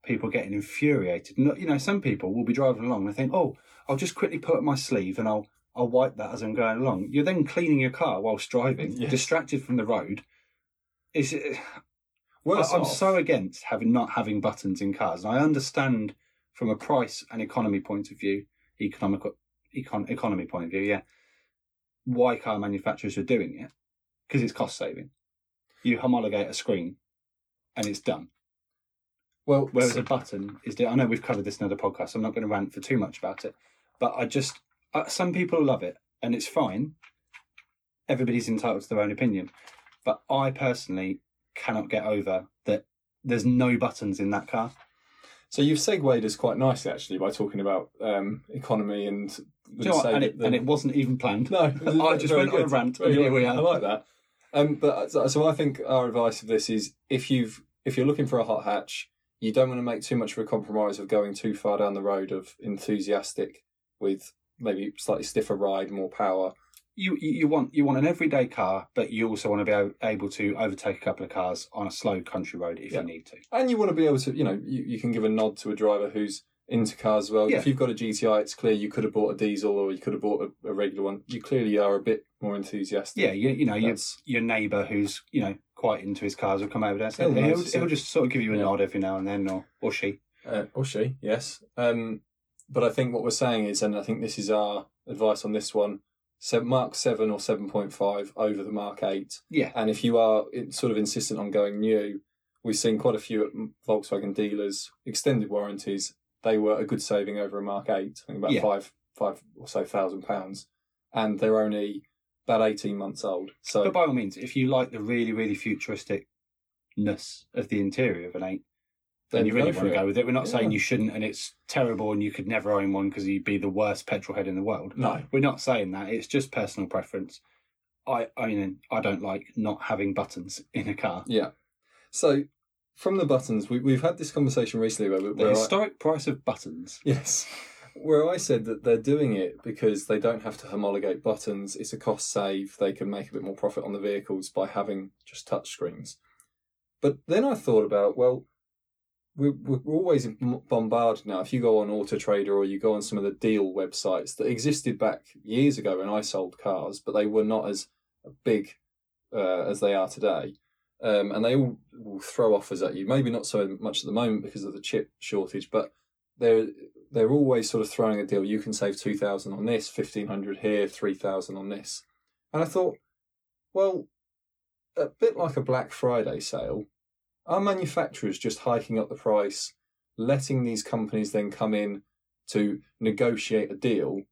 people getting infuriated. You know, some people will be driving along and they think, "Oh, I'll just quickly pull up my sleeve and I'll I'll wipe that as I'm going along." You're then cleaning your car whilst driving, Yes. distracted from the road. It's. Worse I, am so against having not having buttons in cars, and I understand from a price and economy point of view, economical econ, economy point of view, yeah, why car manufacturers are doing it because it's cost saving. You homologate a screen, and it's done. Well, Whereas a button is. I know we've covered this in other podcasts. So I'm not going to rant for too much about it, but I just uh, some people love it, and it's fine. Everybody's entitled to their own opinion, but I personally cannot get over that. There's no buttons in that car. So you've segued us quite nicely actually by talking about um, economy and you know? And it, and it wasn't even planned. no, I just went on a rant, and here we are. I like that. Um, but so, so I think our advice of this is if you've if you're looking for a hot hatch, you don't want to make too much of a compromise of going too far down the road of enthusiastic with maybe slightly stiffer ride, more power. You, you want you want an everyday car, but you also want to be able to overtake a couple of cars on a slow country road if Yeah. you need to. And you want to be able to, you know, you, you can give a nod to a driver who's into cars as well. Yeah. If you've got a GTI, it's clear you could have bought a diesel or you could have bought a, a regular one. You clearly are a bit more enthusiastic. Yeah, you, you know, your, your neighbour who's, you know, quite into his cars will come over there and say, He'll he'll, he'll just sort of give you a Yeah. nod every now and then, or, or she. Uh, or she, yes. Um, but I think what we're saying is, and I think this is our advice on this one, so Mark 7 or 7.5 over the Mark 8. Yeah. And if you are sort of insistent on going new, we've seen quite a few at Volkswagen dealers, extended warranties. They were a good saving over a Mark 8, I think about Yeah. five, five or so thousand pounds. And they're only about 18 months old. So, But by all means, if you like the really, really futuristicness of the interior of an 8, then Then you really want to go with it. We're not Yeah. saying you shouldn't and it's terrible and you could never own one because you'd be the worst petrol head in the world. No. We're not saying that. It's just personal preference. I I mean I don't like not having buttons in a car. Yeah. So from the buttons, we, we've had this conversation recently where, The where I, historic price of buttons. yes, where I said that they're doing it because they don't have to homologate buttons. It's a cost save. They can make a bit more profit on the vehicles by having just touch screens. But then I thought about well, we're, we're always bombarded now. If you go on Auto Trader or you go on some of the deal websites that existed back years ago when I sold cars, but they were not as big uh, as they are today. Um, and they all will throw offers at you. Maybe not so much at the moment because of the chip shortage, but they're they're always sort of throwing a deal. You can save two thousand on this, fifteen hundred here, three thousand on this. And I thought, well, a bit like a Black Friday sale, are manufacturers just hiking up the price, letting these companies then come in to negotiate a deal,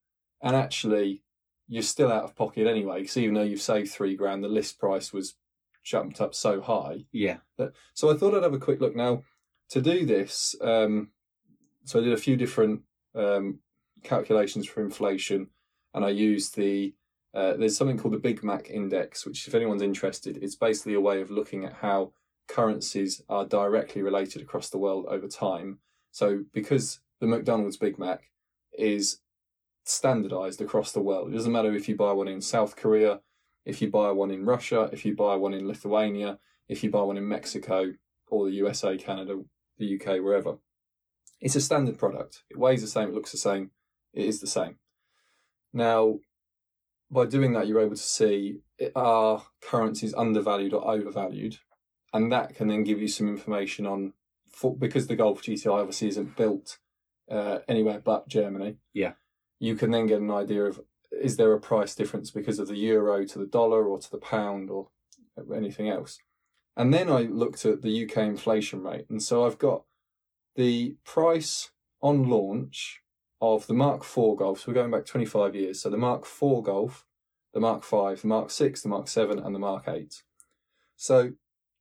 and actually you're still out of pocket anyway, because even though you've saved three grand, the list price was jumped up so high. Yeah. So I thought I'd have a quick look now. To do this, um, so I did a few different um, calculations for inflation, and I used the uh, there's something called the Big Mac Index, which, if anyone's interested, it's basically a way of looking at how currencies are directly related across the world over time. So because the McDonald's Big Mac is standardized across the world, it doesn't matter if you buy one in South Korea, if you buy one in Russia, if you buy one in Lithuania, if you buy one in Mexico or the USA, Canada, the UK, wherever. It's a standard product. It weighs the same, it looks the same, it is the same. Now, by doing that, you're able to see are currencies undervalued or overvalued, and that can then give you some information on for, because the Golf GTI obviously isn't built uh, anywhere but Germany. Yeah. you can then get an idea of is there a price difference because of the euro to the dollar or to the pound or anything else. And then I looked at the UK inflation rate, and so I've got the price on launch of the Mark IV Golf. So we're going back 25 years. So the Mark IV Golf, the Mark V, the Mark VI, the Mark VII, and the Mark VIII. So,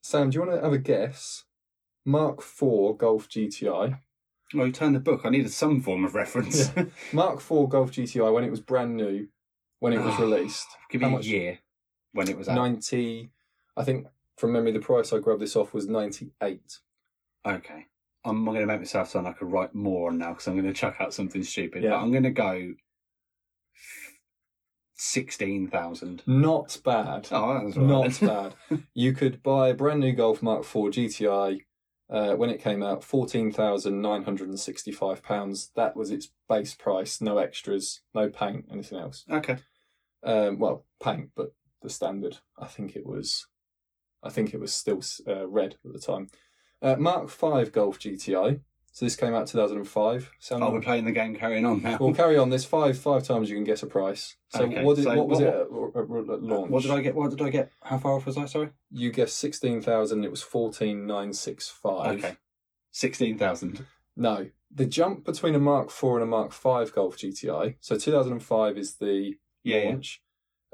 Sam, do you want to have a guess? Mark IV Golf GTI. Well, you turned the book. I needed some form of reference. Mark IV Golf GTI when it was brand new, when it was Oh, released. Give How me a much? year when it was out. 90, I think from memory, the price I grabbed this off was 98. Okay. I'm going to make myself sound like I write more on now because I'm going to chuck out something stupid. Yeah. But I'm going to go 16,000. Not bad. Oh, that was Not bad. You could buy a brand new Golf Mark IV GTI uh, when it came out, fourteen thousand nine hundred and sixty-five pounds. That was its base price, no extras, no paint, anything else. okay. Um, well, paint, but the standard. I think it was, I think it was still uh, red at the time. Uh, Mark V Golf GTI. So this came out two thousand and five. Oh, we're playing the game carrying on now. We'll carry on. There's five five times you can guess a price. So Okay, what, did, so what was what- it at, at- launch? What did I get? What did I get? How far off was I? Sorry. You guessed sixteen thousand. It was fourteen nine six five. Okay. 16,000. No, the jump between a Mark IV and a Mark V Golf GTI. So 2005 is the Yeah, yeah. launch,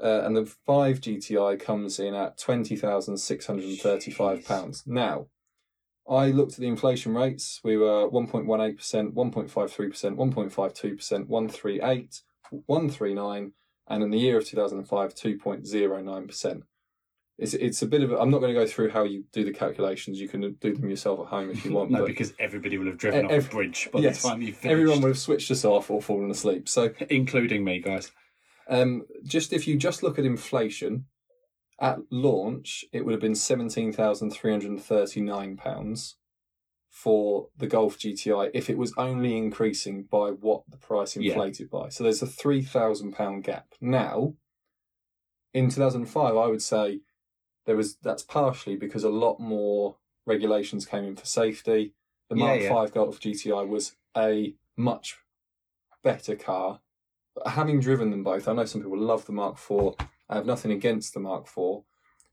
uh, and the 5 GTI comes in at twenty thousand six hundred and thirty-five pounds. Now, I looked at the inflation rates. We were one point one eight percent, one point five three percent, one point five two percent, one three eight, one three nine, and in the year of two thousand and five, two point zero nine percent. It's it's a bit of. A, I'm not going to go through how you do the calculations. You can do them yourself at home if you want. No, but because everybody will have driven off a bridge by yes, the time you finished. everyone would have switched us off or fallen asleep. So Including me, guys. um, just if you just look at inflation at launch, it would have been seventeen thousand three hundred and thirty nine pounds for the Golf GTI if it was only increasing by what the price Yeah. inflated by. So there's a three thousand pound gap. Now, in two thousand five, I would say there was that's partially because a lot more regulations came in for safety. The Yeah, Mark yeah. V Golf GTI was a much better car. But having driven them both, I know some people love the Mark IV. I have nothing against the Mark IV,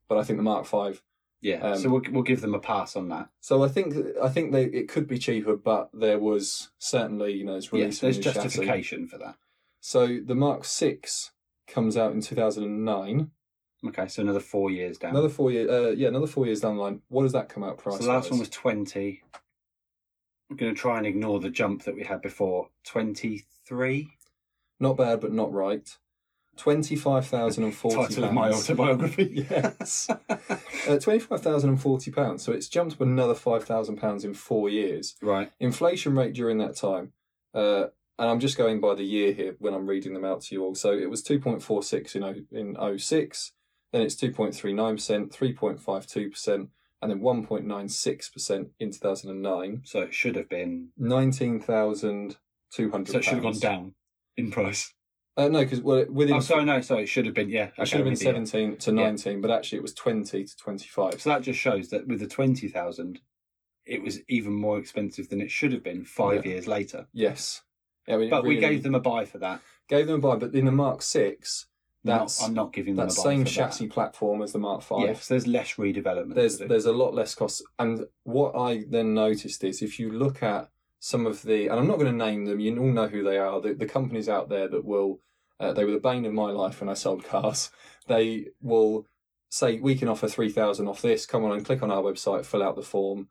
but I think the Mark V. Yeah. Um, so we'll, we'll give them a pass on that. So I think I think they it could be cheaper, but there was certainly you know it's released there's a new chassis. justification for that. So the Mark VI comes out in two thousand and nine. Okay, so another four years down. Another four years, uh, yeah, another four years down the line. What does that come out price? so the last one was 20. I'm going to try and ignore the jump that we had before. 23? Not bad, but not right. Twenty-five thousand and forty. Title of my autobiography. yes. Uh, Twenty-five thousand and forty pounds. So it's jumped up another five thousand pounds in four years. right. Inflation rate during that time, uh, and I'm just going by the year here when I'm reading them out to you all. So it was two point four six in o- in 06, then it's two point three nine percent, three point five two percent, and then one point nine six percent in two thousand and nine. So it should have been. Nineteen thousand two hundred. So it should have gone down in price. Uh, no, because well, within Oh, sorry, no, sorry. It should have been, yeah. it should have been with you. 17 to Yeah. 19, but actually it was 20 to 25. So that just shows that with the 20,000, it was even more expensive than it should have been five Yeah. years later. Yes. I mean, But we gave them a bye for that. gave them a bye, but in the Mark 6, Not- that's I'm not giving them that a bye same chassis platform as the Mark 5. That. Yes, there's less redevelopment. There's there's a lot less cost. And what I then noticed is if you look at some of the, and I'm not going to name them, you all know who they are, the, the companies out there that will, uh, they were the bane of my life when I sold cars. They will say, we can offer 3000 off this, come on and click on our website, fill out the form.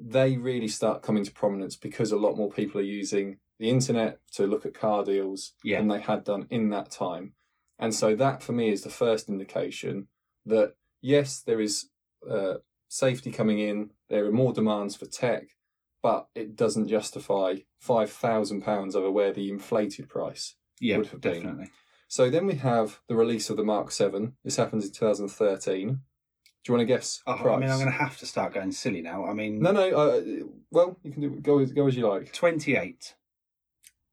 They really start coming to prominence because a lot more people are using the internet to look at car deals Yeah. than they had done in that time. And so that for me is the first indication that yes, there is uh, safety coming in, there are more demands for tech, but it doesn't justify five thousand pounds over where the inflated price. yeah, would have been. definitely. So then we have the release of the Mark Seven. This happens in 2013. Do you want to guess? Oh, price? I mean, I'm going to have to start going silly now. I mean, No, no. Uh, well, you can do go as go as you like. 28.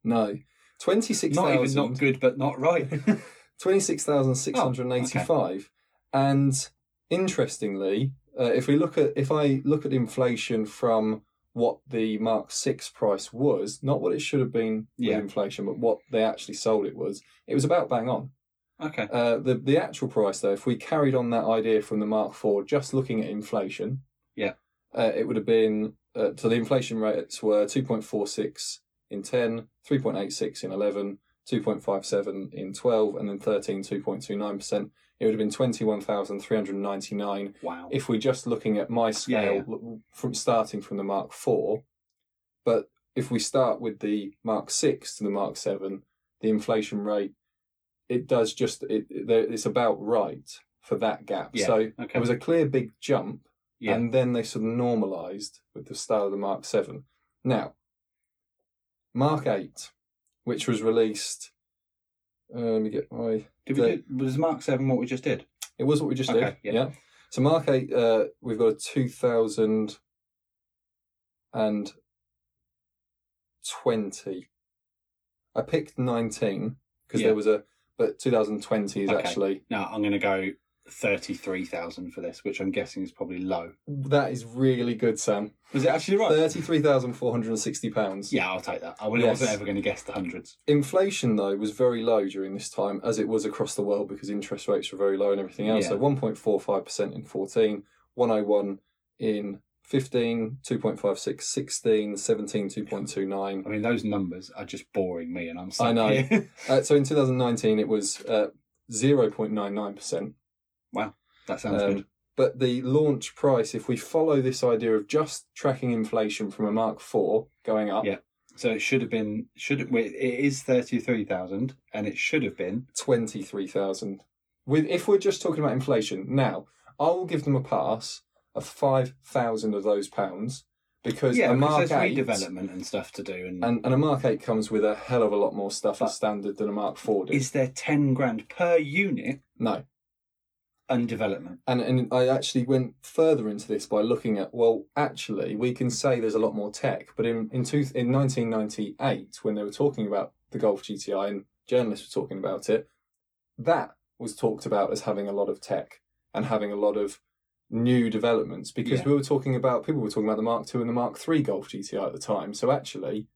No, twenty six Not even not good, but not right. 26,685. And interestingly, uh, if we look at if I look at inflation from what the Mark 6 price was, not what it should have been with Yeah. inflation, but what they actually sold it was, it was about bang on. okay. Uh, the the actual price though, if we carried on that idea from the Mark 4 just looking at inflation, Yeah. uh, it would have been uh, so the inflation rates were 2.46 in 10, 3.86 in 11, 2.57 in 12, and then 13, 2.29%. It would have been 21,399 Wow. if we're just looking at my scale Yeah, l- from starting from the Mark 4. But if we start with the Mark 6 to the Mark 7, the inflation rate, it does just, it, it- it's about right for that gap. Yeah, So okay. it was a clear big jump yeah. and then they sort of normalized with the start of the Mark 7. Now, Mark 8, which was released, uh, let me get my. did we do, was Mark 7 what we just did? It was what we just Okay, did. yeah. So Mark 8, uh, we've got a 2020. I picked 19 because Yeah. there was a, but 2020 is Okay. actually, No, I'm going to go 33,000 for this, which I'm guessing is probably low. that is really good, Sam. Was it actually right? £33,460. Yeah, I'll take that. I wasn't ever going to guess the hundreds. Inflation, though, was very low during this time, as it was across the world because interest rates were very low and everything else. Yeah. So 1.45% in 14, 101 in 15, 2.56, 16, 17, 2.29. I mean, those numbers are just boring me, and I'm I know. Uh, so in 2019, it was uh, 0.99%. that sounds Um, good. But the launch price, if we follow this idea of just tracking inflation from a Mark IV going up, Yeah. So it should have been, should it, it is 33,000, and it should have been, 23,000. With if we're just talking about inflation, now I will give them a pass of 5,000 of those pounds because yeah, a Mark there's 8 redevelopment and stuff to do. And, and, and a Mark 8 comes with a hell of a lot more stuff as standard than a Mark 4 did. is there 10 grand per unit no. And development? And and I actually went further into this by looking at well, actually, we can say there's a lot more tech, but in in two, in 1998, when they were talking about the Golf GTI and journalists were talking about it, that was talked about as having a lot of tech and having a lot of new developments because Yeah. we were talking about people were talking about the Mark II and the Mark III Golf GTI at the time. So actually,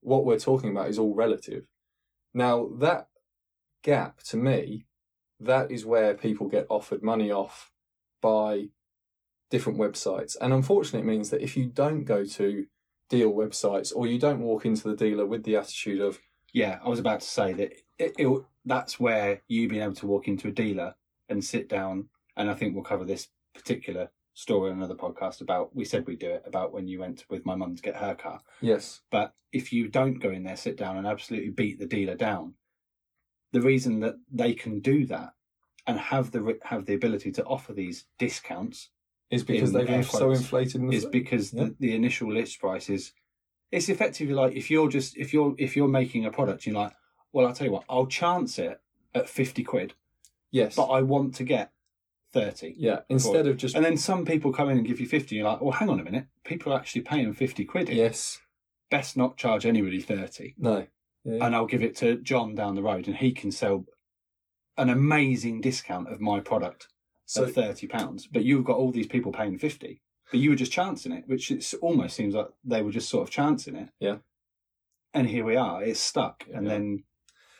what we're talking about is all relative. Now that gap to me, that is where people get offered money off by different websites. And unfortunately, it means that if you don't go to deal websites or you don't walk into the dealer with the attitude of, Yeah, I was about to say that it, it, that's where you being able to walk into a dealer and sit down, and I think we'll cover this particular story on another podcast about we said we'd do it about when you went with my mum to get her car. Yes. But if you don't go in there, sit down, and absolutely beat the dealer down, the reason that they can do that and have the have the ability to offer these discounts Is because they've been so inflated in the is because Yeah. the, the initial list price is it's effectively like if you're just if you're if you're making a product, you're like, well, I'll tell you what, I'll chance it at fifty quid, yes. but I want to get thirty. yeah. Instead of just And then some people come in and give you 50, you're like, well, hang on a minute. People are actually paying 50 quid. here. yes. Best not charge anybody 30. No. Yeah. And I'll give it to John down the road, and he can sell an amazing discount of my product So at £30. But you've got all these people paying 50 But you were just chancing it, which it's almost seems like they were just sort of chancing it. Yeah. And here we are. It's stuck. And Yeah. then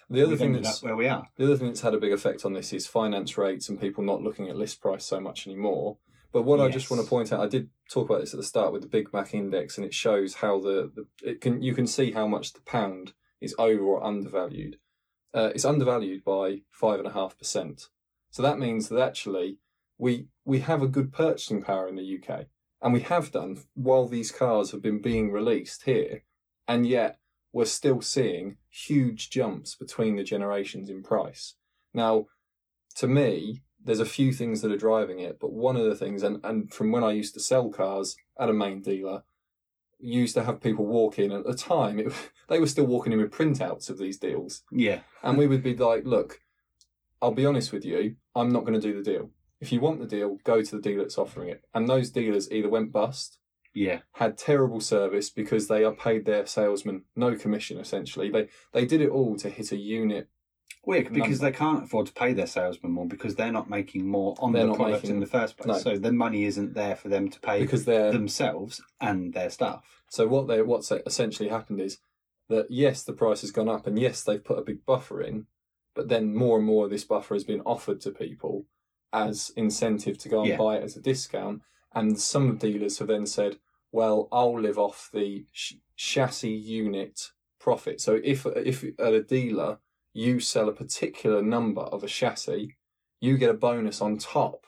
the other we've thing that's where we are. The other thing that's had a big effect on this is finance rates and people not looking at list price so much anymore. But what I just want to point out, I did talk about this at the start with the Big Mac index, and it shows how the, the it can you can see how much the pound is over or undervalued. Uh, it's undervalued by five and a half percent. So that means that actually we we have a good purchasing power in the UK, and we have done while these cars have been being released here, and yet we're still seeing huge jumps between the generations in price. Now, to me, there's a few things that are driving it, but one of the things, and, and from when I used to sell cars at a main dealer, used to have people walk in. At the time, it, they were still walking in with printouts of these deals. Yeah. And we would be like, look, I'll be honest with you, I'm not going to do the deal. If you want the deal, go to the dealer that's offering it. And those dealers either went bust, Yeah. had terrible service because they are paid their salesman no commission essentially. They they did it all to hit a unit. Weird because Number. they can't afford to pay their salesmen more because they're not making more on They're the product making- in the first place. no. So the money isn't there for them to pay Because they're themselves and their staff. So what they what's essentially happened is that yes, the price has gone up, and yes, they've put a big buffer in, but then more and more of this buffer has been offered to people as incentive to go and Yeah. buy it as a discount. And some dealers have then said, "Well, I'll live off the sh- chassis unit profit." So if if at a dealer you sell a particular number of a chassis, you get a bonus on top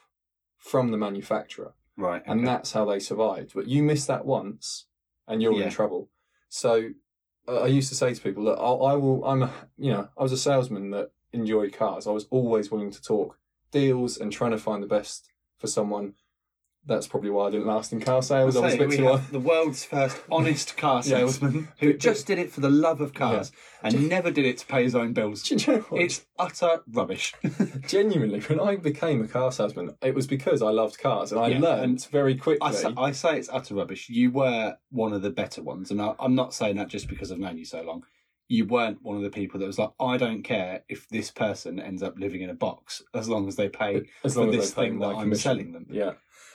from the manufacturer Right. and that's how they survived. But you miss that once, and you're Yeah. in trouble. So uh, I used to say to people that I, I will. I'm a you know I was a salesman that enjoyed cars. I was always willing to talk deals and trying to find the best for someone. That's probably why I didn't last in car sales. I was a bit too. have the world's first honest car salesman who just did it for the love of cars and never did it to pay his own bills. Do you know what? It's utter rubbish. genuinely when I became a car salesman, it was because I loved cars and I Yeah, learned very quickly. I say, I say it's utter rubbish. You were one of the better ones, and I, I'm not saying that just because I've known you so long. You weren't one of the people that was like, I don't care if this person ends up living in a box as long as they pay as for as this they pay thing my that I'm commission. selling them. Yeah.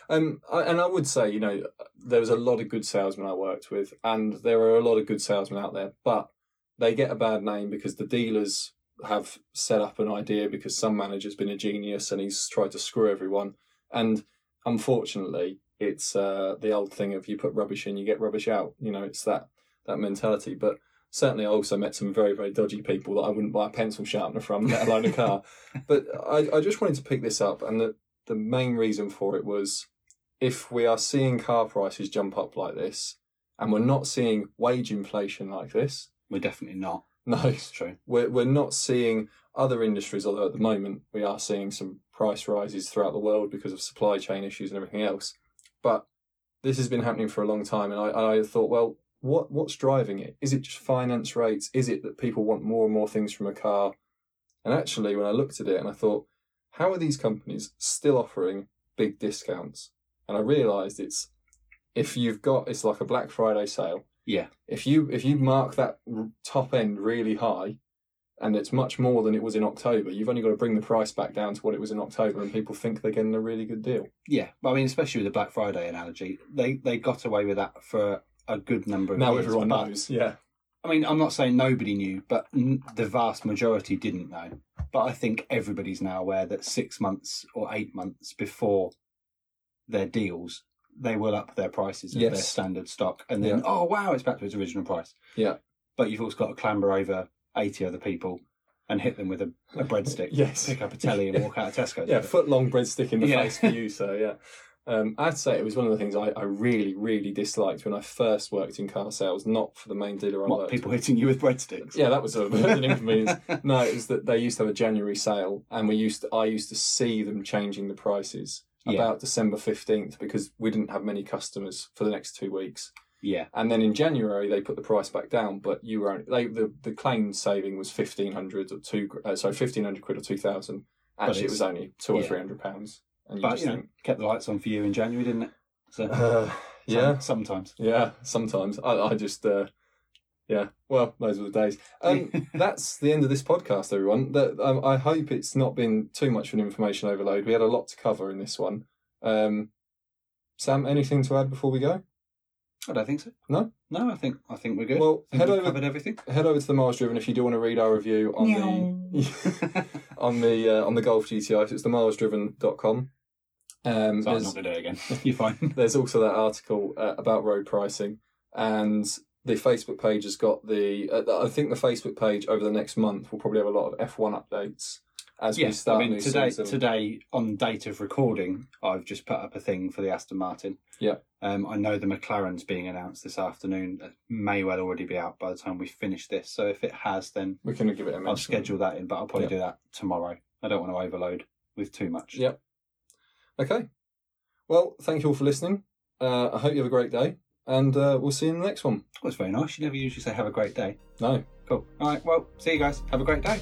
Um, I, and I would say, you know, there was a lot of good salesmen I worked with, and there are a lot of good salesmen out there, but they get a bad name because the dealers have set up an idea because some manager's been a genius and he's tried to screw everyone. And unfortunately, it's uh, the old thing of you put rubbish in, you get rubbish out. You know, it's that that mentality. But certainly, I also met some very very dodgy people that I wouldn't buy a pencil sharpener from, let alone a car. but I, I just wanted to pick this up, and the the main reason for it was if we are seeing car prices jump up like this, and we're not seeing wage inflation like this, We're definitely not. no, It's true. we're we're not seeing other industries. Although at the moment we are seeing some price rises throughout the world because of supply chain issues and everything else, but this has been happening for a long time, and I I thought, well, what what's driving it? Is it just finance rates? Is it that people want more and more things from a car? And actually, when I looked at it, and I thought, how are these companies still offering big discounts? And I realised it's if you've got it's like a Black Friday sale. Yeah. If you if you mark that top end really high, and it's much more than it was in October, you've only got to bring the price back down to what it was in October, and people think they're getting a really good deal. Yeah, I mean, especially with the Black Friday analogy, they they got away with that for a good number of Now years. everyone but- knows. Yeah. I mean, I'm not saying nobody knew, but n- the vast majority didn't know. But I think everybody's now aware that six months or eight months before their deals, they will up their prices of their standard stock, and then Yeah. oh wow, it's back to its original price. Yeah. But you've also got to clamber over eighty other people and hit them with a, a breadstick. Yes. Pick up a telly and walk out of Tesco's. Yeah, foot long breadstick in the Yeah. face for you. So yeah, Um, I'd say it was one of the things I, I really, really disliked when I first worked in car sales, not for the main dealer I What worked people with. hitting you with breadsticks? Yeah, that was a, an inconvenience. No, it was that they used to have a January sale, and we used to, I used to see them changing the prices Yeah. about December fifteenth because we didn't have many customers for the next two weeks. yeah, And then in January they put the price back down, but you were only, they, the the claim saving was fifteen hundred or two uh, sorry fifteen hundred quid or two thousand. Actually, it was only two or yeah. three hundred pounds. And you but just you know, think, kept the lights on for you in January, didn't it? So uh, yeah, sometimes. yeah. Sometimes I, I just uh, yeah. Well, those were the days. Um, that's the end of this podcast, everyone. That um, I hope it's not been too much of an information overload. We had a lot to cover in this one. Um, Sam, anything to add before we go? I don't think so. No? no, I think I think we're good. Well, think head we've over- covered everything. Head over to the Miles Driven if you do want to read our review on the on the uh, on the Golf GTI. So it's the milesdriven.com. Um, So I'm there's, not going to do it again. You're fine. there's also that article uh, about road pricing, and the Facebook page has got the. Uh, I think the Facebook page over the next month will probably have a lot of F1 updates as we Yes, start I mean today. season. Today, on date of recording, I've just put up a thing for the Aston Martin. Yeah. Um, I know the McLaren's being announced this afternoon. It may well already be out by the time we finish this. So if it has, then We're going to give it a mention. I'll schedule that in. But I'll probably Yeah. do that tomorrow. I don't want to overload with too much. Yep. Okay. Well, thank you all for listening. Uh, I hope you have a great day, and uh, we'll see you in the next one. That was very nice. You never usually say have a great day. No. Cool. All right. Well, see you guys. Have a great day.